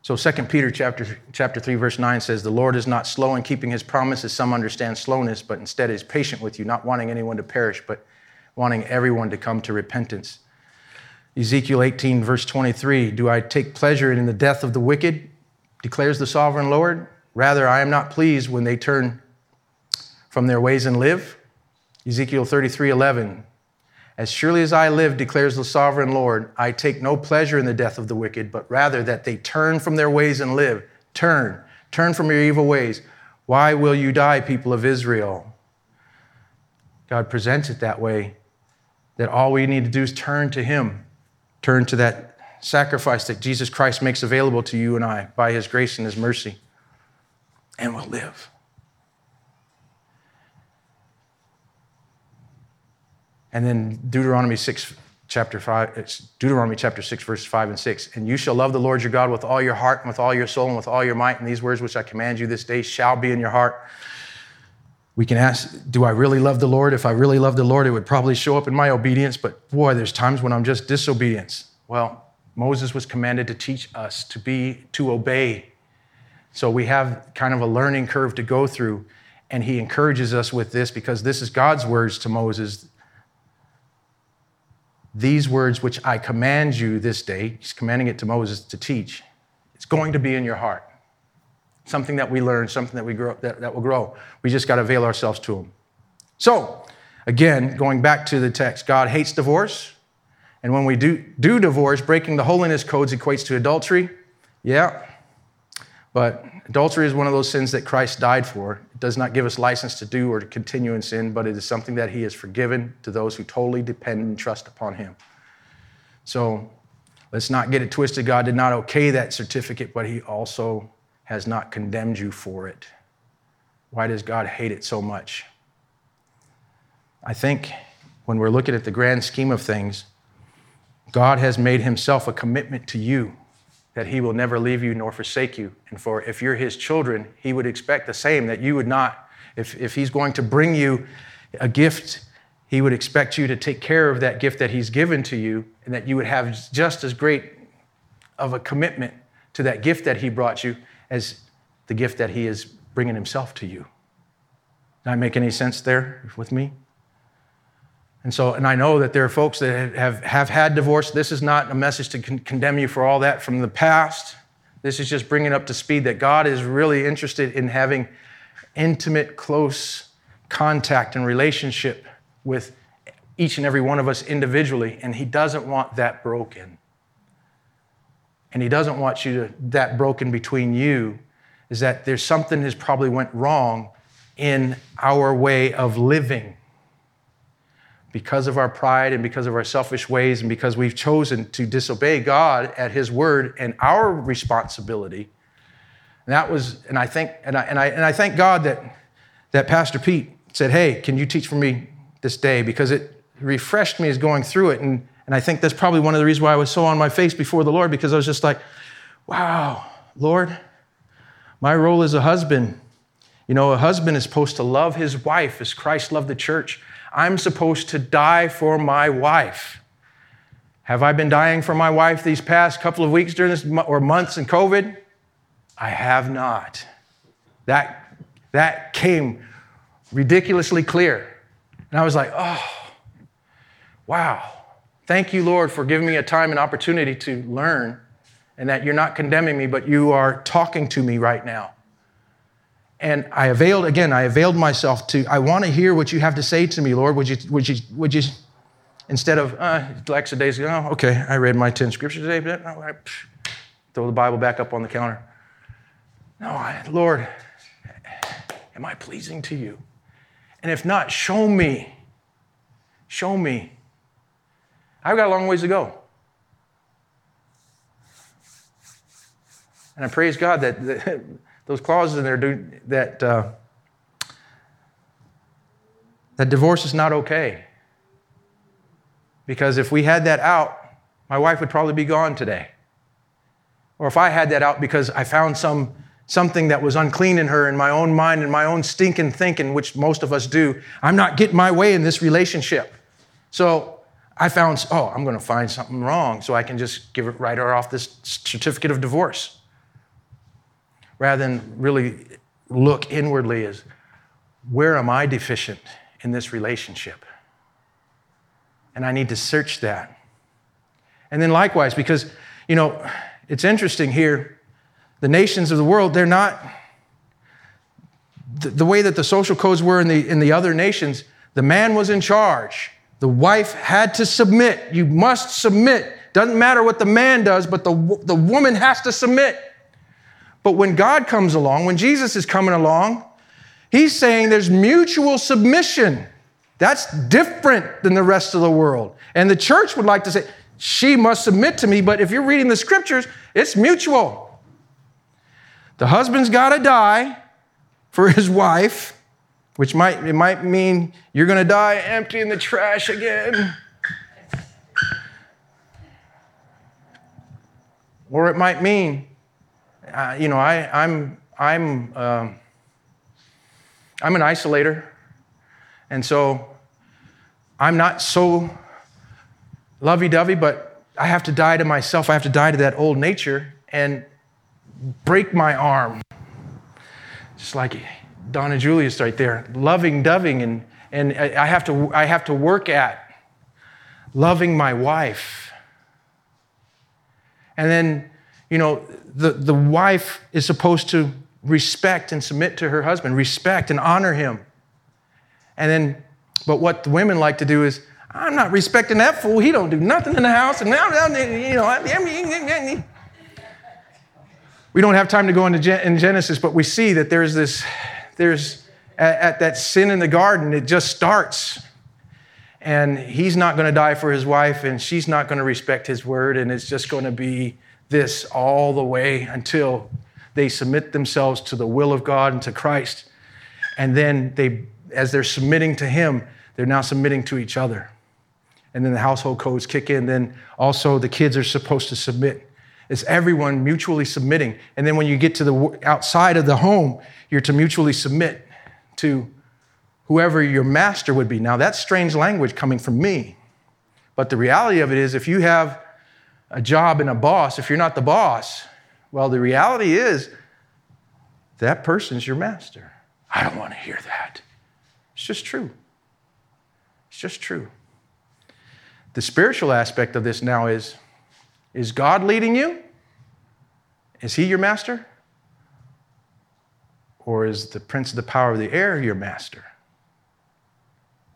So 2 Peter chapter, chapter 3, verse 9 says, The Lord is not slow in keeping his promises. Some understand slowness, but instead is patient with you, not wanting anyone to perish, but wanting everyone to come to repentance. Ezekiel 18, verse 23 Do I take pleasure in the death of the wicked? declares the sovereign Lord. Rather, I am not pleased when they turn from their ways and live. Ezekiel 33, 11 as surely as I live, declares the sovereign Lord, I take no pleasure in the death of the wicked, but rather that they turn from their ways and live. Turn, turn from your evil ways. Why will you die, people of Israel? God presents it that way that all we need to do is turn to Him, turn to that sacrifice that Jesus Christ makes available to you and I by His grace and His mercy, and we'll live. And then Deuteronomy 6, chapter 5, it's Deuteronomy chapter 6, verses 5 and 6. And you shall love the Lord your God with all your heart and with all your soul and with all your might. And these words which I command you this day shall be in your heart. We can ask, do I really love the Lord? If I really love the Lord, it would probably show up in my obedience. But boy, there's times when I'm just disobedience. Well, Moses was commanded to teach us to be, to obey. So we have kind of a learning curve to go through. And he encourages us with this because this is God's words to Moses these words which I command you this day, he's commanding it to Moses to teach, it's going to be in your heart. Something that we learn, something that, we grow, that, that will grow. We just got to avail ourselves to them. So, again, going back to the text, God hates divorce. And when we do, do divorce, breaking the holiness codes equates to adultery. Yeah. But adultery is one of those sins that Christ died for. It does not give us license to do or to continue in sin, but it is something that He has forgiven to those who totally depend and trust upon Him. So let's not get it twisted. God did not okay that certificate, but He also has not condemned you for it. Why does God hate it so much? I think when we're looking at the grand scheme of things, God has made Himself a commitment to you that he will never leave you nor forsake you. And for if you're his children, he would expect the same, that you would not, if, if he's going to bring you a gift, he would expect you to take care of that gift that he's given to you, and that you would have just as great of a commitment to that gift that he brought you as the gift that he is bringing himself to you. Does that make any sense there with me? And so, and I know that there are folks that have, have had divorce. This is not a message to con- condemn you for all that from the past. This is just bringing up to speed that God is really interested in having intimate, close contact and relationship with each and every one of us individually, and He doesn't want that broken. And He doesn't want you to that broken between you. Is that there's something has probably went wrong in our way of living because of our pride and because of our selfish ways and because we've chosen to disobey God at His word and our responsibility. And that was, and I think, and I, and I, and I thank God that, that Pastor Pete said, Hey, can you teach for me this day? Because it refreshed me as going through it. And, and I think that's probably one of the reasons why I was so on my face before the Lord, because I was just like, wow, Lord, my role as a husband. You know, a husband is supposed to love his wife as Christ loved the church. I'm supposed to die for my wife. Have I been dying for my wife these past couple of weeks during this or months in COVID? I have not. That, that came ridiculously clear. And I was like, oh, wow. Thank you, Lord, for giving me a time and opportunity to learn and that you're not condemning me, but you are talking to me right now. And I availed, again, I availed myself to, I want to hear what you have to say to me, Lord. Would you, would you, would you, instead of, uh, lackadaisical, oh, okay, I read my 10 scriptures today, but no, I, throw the Bible back up on the counter. No, I, Lord, am I pleasing to you? And if not, show me. Show me. I've got a long ways to go. And I praise God that, that those clauses in there do, that uh, that divorce is not okay. Because if we had that out, my wife would probably be gone today. Or if I had that out because I found some something that was unclean in her in my own mind and my own stinking thinking, which most of us do, I'm not getting my way in this relationship. So I found, oh, I'm going to find something wrong, so I can just give it her off this certificate of divorce rather than really look inwardly as where am I deficient in this relationship? And I need to search that. And then likewise, because, you know, it's interesting here, the nations of the world, they're not, the, the way that the social codes were in the, in the other nations, the man was in charge. The wife had to submit. You must submit. Doesn't matter what the man does, but the, the woman has to submit. But when God comes along, when Jesus is coming along, he's saying there's mutual submission. That's different than the rest of the world. And the church would like to say, she must submit to me, but if you're reading the scriptures, it's mutual. The husband's got to die for his wife, which might it might mean you're going to die empty in the trash again. Or it might mean, uh, you know, I, I'm I'm um, I'm an isolator, and so I'm not so lovey-dovey, but I have to die to myself. I have to die to that old nature and break my arm. Just like Donna Julius right there, loving doving, and, and I, have to, I have to work at loving my wife. And then, you know, the, the wife is supposed to respect and submit to her husband, respect and honor him. And then, but what the women like to do is, I'm not respecting that fool. He don't do nothing in the house. And now, you know, we don't have time to go into in Genesis, but we see that there's this, there's at, at that sin in the garden, it just starts. And he's not going to die for his wife, and she's not going to respect his word, and it's just going to be this all the way until they submit themselves to the will of God and to Christ. And then they, as they're submitting to him, they're now submitting to each other and then the household codes kick in. Then also the kids are supposed to submit. It's everyone mutually submitting. And then when you get to the outside of the home, you're to mutually submit to whoever your master would be. Now that's strange language coming from me. But the reality of it is if you have a job and a boss, if you're not the boss, well, the reality is that person's your master. I don't want to hear that. It's just true. It's just true. The spiritual aspect of this now is is God leading you? Is he your master? Or is the prince of the power of the air your master?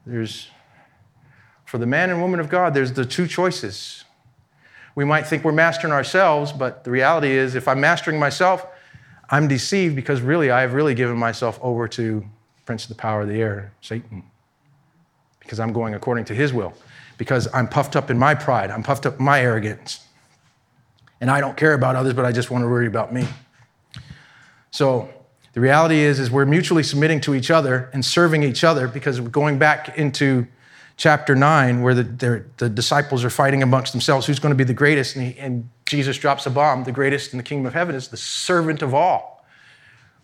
There's, for the man and woman of God, there's the two choices. We might think we're mastering ourselves, but the reality is, if I'm mastering myself, I'm deceived because really I've really given myself over to prince of the power of the air, Satan, because I'm going according to his will because I'm puffed up in my pride, I'm puffed up in my arrogance. And I don't care about others, but I just want to worry about me. So the reality is, is we're mutually submitting to each other and serving each other because we're going back into chapter 9 where the, the disciples are fighting amongst themselves who's going to be the greatest and, he, and jesus drops a bomb the greatest in the kingdom of heaven is the servant of all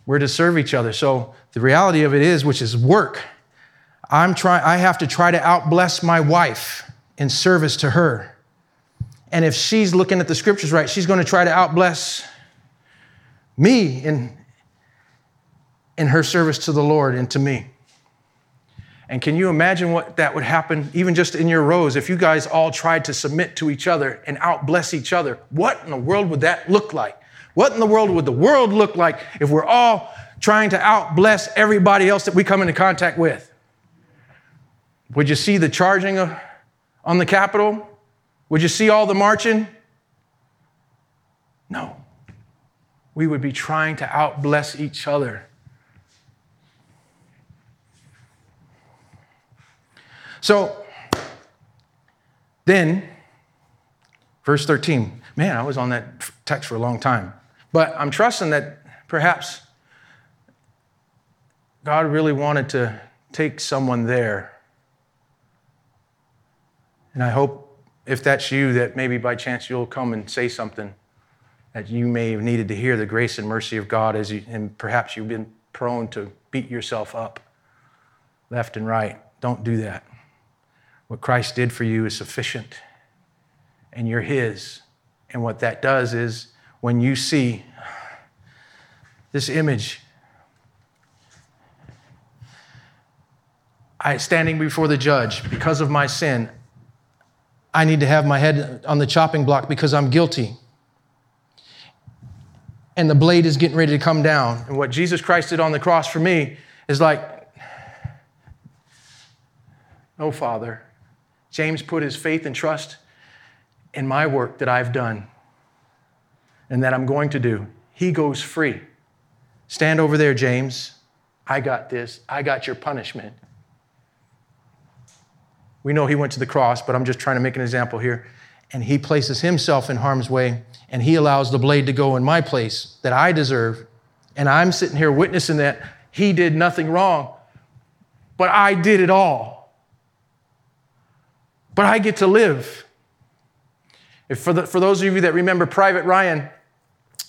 we're to serve each other so the reality of it is which is work I'm trying, I have to try to outbless my wife in service to her. And if she's looking at the scriptures right, she's going to try to outbless me in, in her service to the Lord and to me. And can you imagine what that would happen, even just in your rows, if you guys all tried to submit to each other and outbless each other? What in the world would that look like? What in the world would the world look like if we're all trying to outbless everybody else that we come into contact with? Would you see the charging on the Capitol? Would you see all the marching? No. We would be trying to outbless each other. So, then, verse 13. Man, I was on that text for a long time. But I'm trusting that perhaps God really wanted to take someone there and I hope if that's you, that maybe by chance you'll come and say something that you may have needed to hear the grace and mercy of God as you, and perhaps you've been prone to beat yourself up left and right. Don't do that. What Christ did for you is sufficient, and you're His. And what that does is when you see this image, I standing before the judge because of my sin, I need to have my head on the chopping block because I'm guilty. And the blade is getting ready to come down. And what Jesus Christ did on the cross for me is like, oh, Father, James put his faith and trust in my work that I've done and that I'm going to do. He goes free. Stand over there, James. I got this. I got your punishment. We know he went to the cross, but I'm just trying to make an example here. And he places himself in harm's way, and he allows the blade to go in my place that I deserve. And I'm sitting here witnessing that he did nothing wrong, but I did it all. But I get to live. If for, the, for those of you that remember Private Ryan,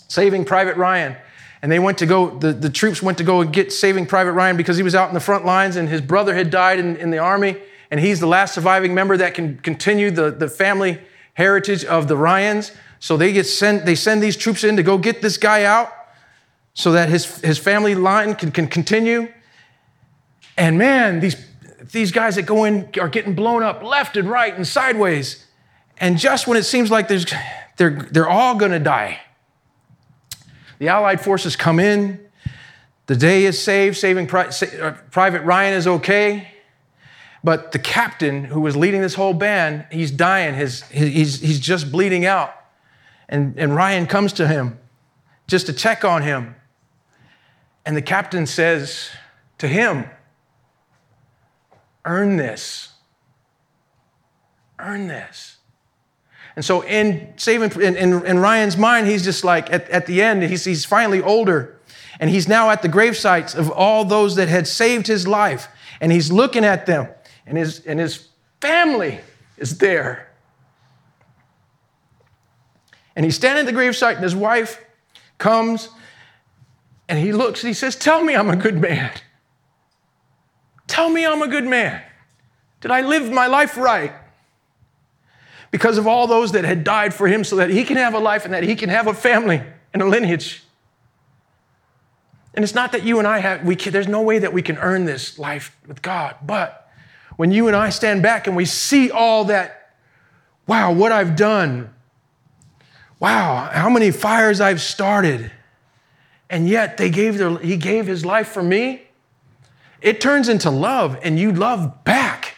Saving Private Ryan, and they went to go, the, the troops went to go and get Saving Private Ryan because he was out in the front lines and his brother had died in, in the army, and he's the last surviving member that can continue the, the family heritage of the Ryans. So they get sent, they send these troops in to go get this guy out so that his, his family line can, can continue. And man, these, these guys that go in are getting blown up left and right and sideways. And just when it seems like there's, they're, they're all going to die, the Allied forces come in. The day is saved. Saving uh, Private Ryan is okay. But the captain who was leading this whole band, he's dying. His, he's, he's just bleeding out. And, and Ryan comes to him just to check on him. And the captain says to him, Earn this. Earn this. And so in saving in, in, in Ryan's mind, he's just like at, at the end, he's, he's finally older. And he's now at the gravesites of all those that had saved his life. And he's looking at them, and his, and his family is there. And he's standing at the gravesite, and his wife comes, and he looks and he says, Tell me I'm a good man. Tell me I'm a good man. Did I live my life right? because of all those that had died for him so that he can have a life and that he can have a family and a lineage. And it's not that you and I have, we can, there's no way that we can earn this life with God. But when you and I stand back and we see all that, wow, what I've done, wow, how many fires I've started, and yet they gave their, he gave his life for me, it turns into love and you love back.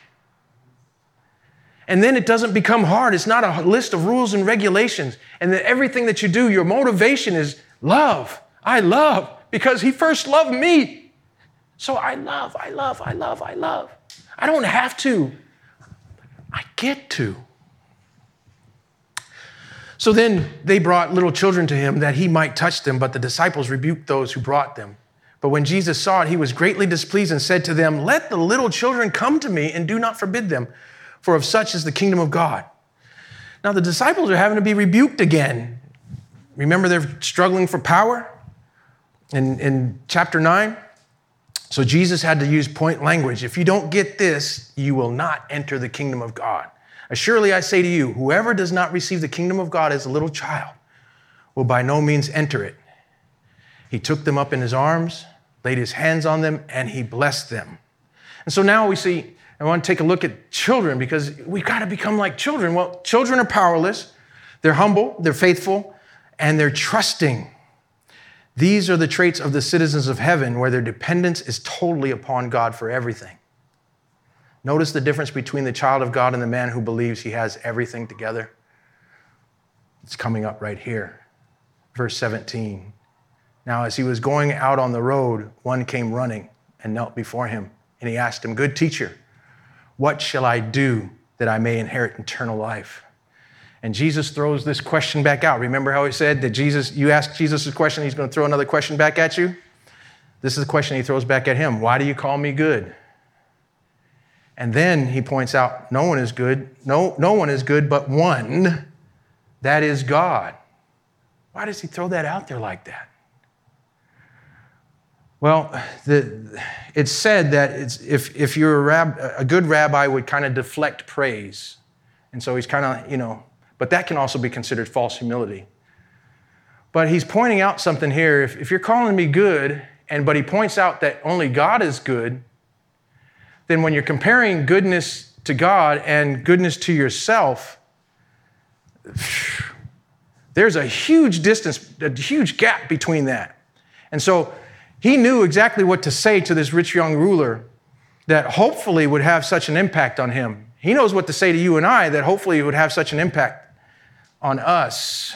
And then it doesn't become hard. It's not a list of rules and regulations. And that everything that you do, your motivation is love. I love because he first loved me. So I love, I love, I love, I love. I don't have to, I get to. So then they brought little children to him that he might touch them, but the disciples rebuked those who brought them. But when Jesus saw it, he was greatly displeased and said to them, Let the little children come to me and do not forbid them for of such is the kingdom of God. Now, the disciples are having to be rebuked again. Remember, they're struggling for power in, in chapter 9? So, Jesus had to use point language. If you don't get this, you will not enter the kingdom of God. Surely I say to you, whoever does not receive the kingdom of God as a little child will by no means enter it. He took them up in his arms, laid his hands on them, and he blessed them. And so now we see I want to take a look at children because we've got to become like children. Well, children are powerless, they're humble, they're faithful, and they're trusting. These are the traits of the citizens of heaven where their dependence is totally upon God for everything. Notice the difference between the child of God and the man who believes he has everything together. It's coming up right here. Verse 17. Now, as he was going out on the road, one came running and knelt before him, and he asked him, Good teacher, what shall I do that I may inherit eternal life? And Jesus throws this question back out. Remember how he said that Jesus, you ask Jesus a question, he's going to throw another question back at you? This is the question he throws back at him Why do you call me good? And then he points out, No one is good. No, no one is good but one, that is God. Why does he throw that out there like that? Well, the, it's said that if, if you're a, rab, a good rabbi would kind of deflect praise. And so he's kind of, you know, but that can also be considered false humility. But he's pointing out something here. If, if you're calling me good, and but he points out that only God is good, then when you're comparing goodness to God and goodness to yourself, there's a huge distance, a huge gap between that. And so he knew exactly what to say to this rich young ruler that hopefully would have such an impact on him. He knows what to say to you and I that hopefully would have such an impact on us.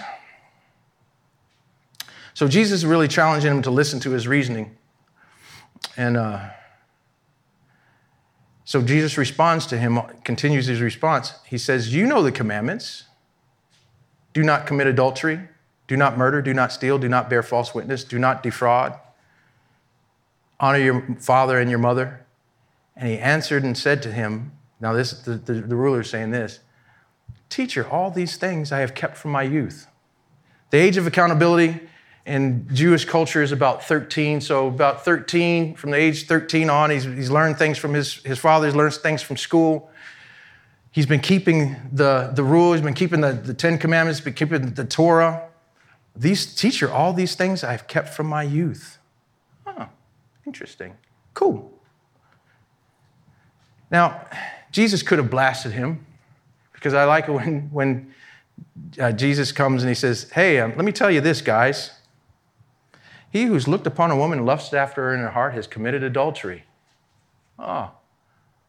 So Jesus is really challenging him to listen to his reasoning. And uh, So Jesus responds to him, continues his response. He says, You know the commandments do not commit adultery, do not murder, do not steal, do not bear false witness, do not defraud, honor your father and your mother. And he answered and said to him, Now, this, the, the, the ruler is saying this Teacher, all these things I have kept from my youth. The age of accountability in Jewish culture is about 13. So, about 13, from the age 13 on, he's, he's learned things from his, his father, he's learned things from school. He's been keeping the, the rules, he's been keeping the, the Ten Commandments, he's been keeping the Torah. These teacher, all these things I've kept from my youth. Interesting. Cool. Now, Jesus could have blasted him because I like it when, when uh, Jesus comes and he says, Hey, um, let me tell you this, guys. He who's looked upon a woman and lusted after her in her heart has committed adultery. Oh,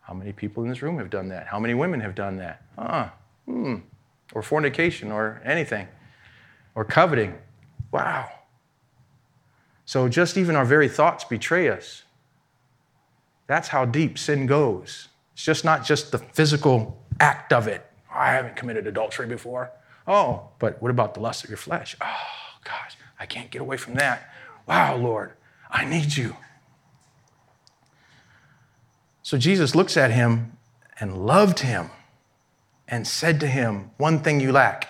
how many people in this room have done that? How many women have done that? Ah, hmm. Or fornication or anything. Or coveting. Wow. So just even our very thoughts betray us. That's how deep sin goes. It's just not just the physical act of it. Oh, I haven't committed adultery before. Oh, but what about the lust of your flesh? Oh, gosh, I can't get away from that. Wow, Lord, I need you. So Jesus looks at him and loved him and said to him, One thing you lack.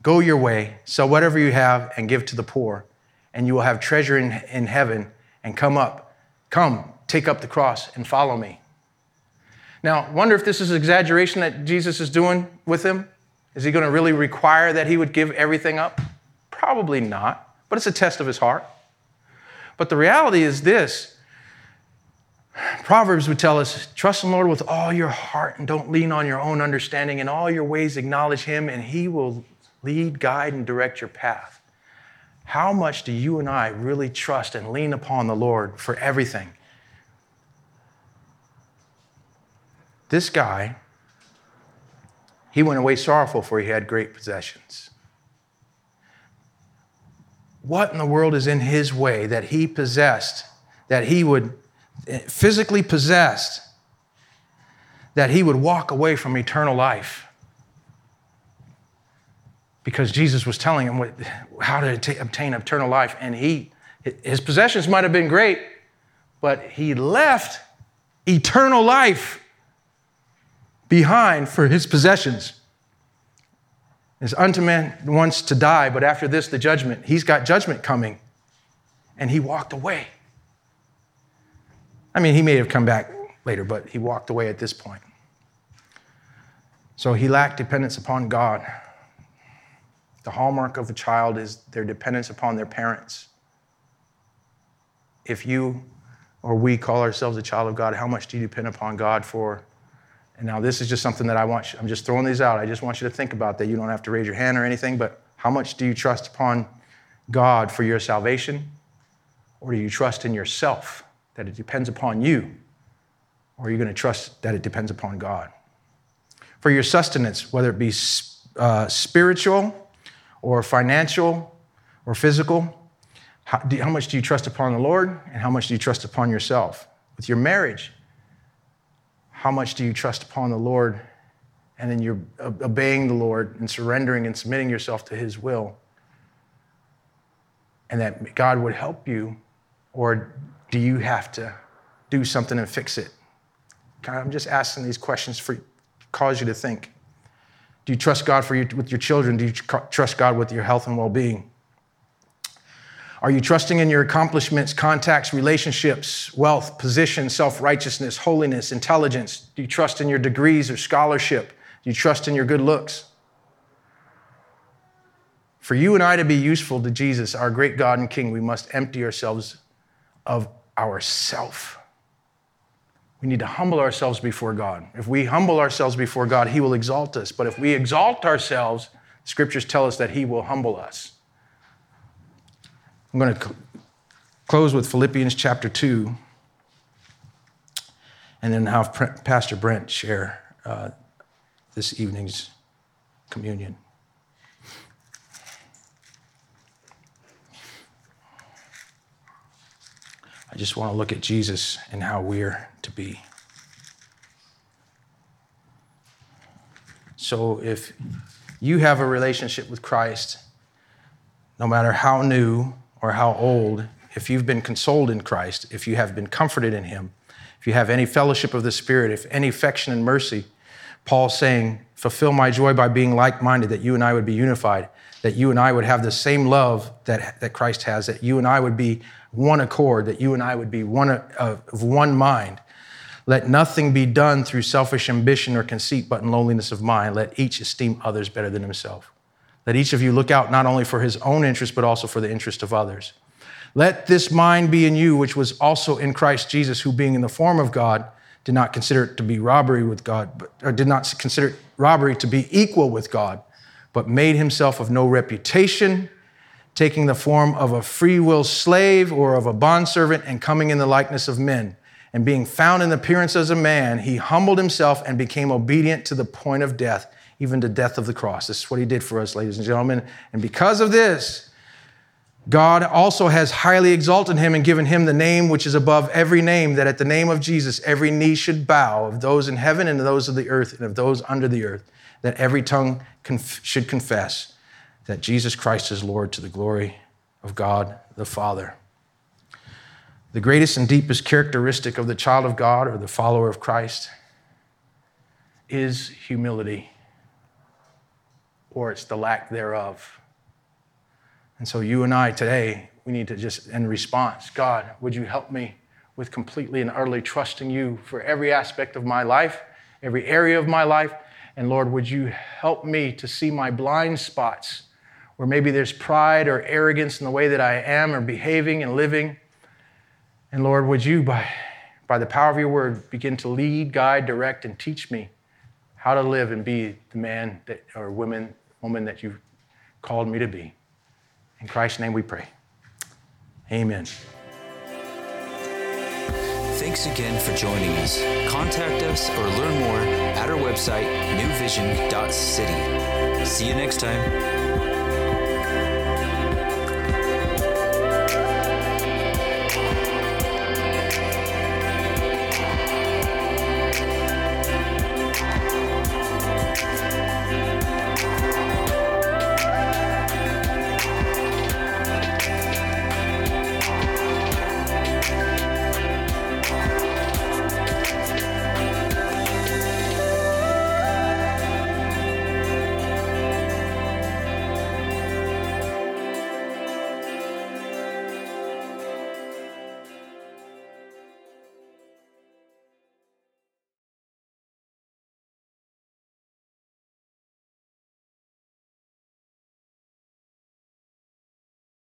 Go your way, sell whatever you have, and give to the poor, and you will have treasure in, in heaven. And come up, come, take up the cross, and follow me. Now, wonder if this is exaggeration that Jesus is doing with him. Is he going to really require that he would give everything up? Probably not but it's a test of his heart. But the reality is this Proverbs would tell us trust in the Lord with all your heart and don't lean on your own understanding. In all your ways, acknowledge him, and he will lead, guide, and direct your path. How much do you and I really trust and lean upon the Lord for everything? This guy, he went away sorrowful, for he had great possessions what in the world is in his way that he possessed, that he would eh, physically possessed, that he would walk away from eternal life? Because Jesus was telling him what, how to obtain eternal life, and he, his possessions might have been great, but he left eternal life behind for his possessions. Is unto man wants to die, but after this, the judgment. He's got judgment coming. And he walked away. I mean, he may have come back later, but he walked away at this point. So he lacked dependence upon God. The hallmark of a child is their dependence upon their parents. If you or we call ourselves a child of God, how much do you depend upon God for and now this is just something that I want you, I'm just throwing these out. I just want you to think about that. You don't have to raise your hand or anything, but how much do you trust upon God for your salvation? Or do you trust in yourself that it depends upon you? Or are you going to trust that it depends upon God? For your sustenance, whether it be uh, spiritual or financial or physical, how, do, how much do you trust upon the Lord and how much do you trust upon yourself? With your marriage, how much do you trust upon the Lord? And then you're obeying the Lord and surrendering and submitting yourself to His will. And that God would help you, or do you have to do something and fix it? I'm just asking these questions for cause you to think. Do you trust God for with your children? Do you trust God with your health and well-being? Are you trusting in your accomplishments, contacts, relationships, wealth, position, self righteousness, holiness, intelligence? Do you trust in your degrees or scholarship? Do you trust in your good looks? For you and I to be useful to Jesus, our great God and King, we must empty ourselves of ourself. We need to humble ourselves before God. If we humble ourselves before God, He will exalt us. But if we exalt ourselves, scriptures tell us that He will humble us. I'm going to close with Philippians chapter 2 and then have Pastor Brent share uh, this evening's communion. I just want to look at Jesus and how we're to be. So if you have a relationship with Christ, no matter how new or how old, if you've been consoled in Christ, if you have been comforted in Him, if you have any fellowship of the Spirit, if any affection and mercy, Paul's saying, Fulfill my joy by being like minded, that you and I would be unified, that you and I would have the same love that, that Christ has, that you and I would be one accord, that you and I would be one uh, of one mind, let nothing be done through selfish ambition or conceit, but in lowliness of mind. Let each esteem others better than himself. Let each of you look out not only for his own interest, but also for the interest of others. Let this mind be in you, which was also in Christ Jesus, who being in the form of God, did not consider it to be robbery with God, but, or did not consider robbery to be equal with God, but made himself of no reputation, taking the form of a free will slave or of a bondservant, and coming in the likeness of men. And being found in appearance as a man, he humbled himself and became obedient to the point of death, even to death of the cross. This is what he did for us, ladies and gentlemen. And because of this, God also has highly exalted him and given him the name which is above every name, that at the name of Jesus every knee should bow, of those in heaven and of those of the earth and of those under the earth, that every tongue conf- should confess that Jesus Christ is Lord to the glory of God the Father. The greatest and deepest characteristic of the child of God or the follower of Christ is humility, or it's the lack thereof. And so, you and I today, we need to just, in response, God, would you help me with completely and utterly trusting you for every aspect of my life, every area of my life? And Lord, would you help me to see my blind spots where maybe there's pride or arrogance in the way that I am or behaving and living? And Lord, would you, by, by the power of your word, begin to lead, guide, direct, and teach me how to live and be the man that, or woman, woman that you've called me to be. In Christ's name we pray. Amen. Thanks again for joining us. Contact us or learn more at our website, newvision.city. See you next time.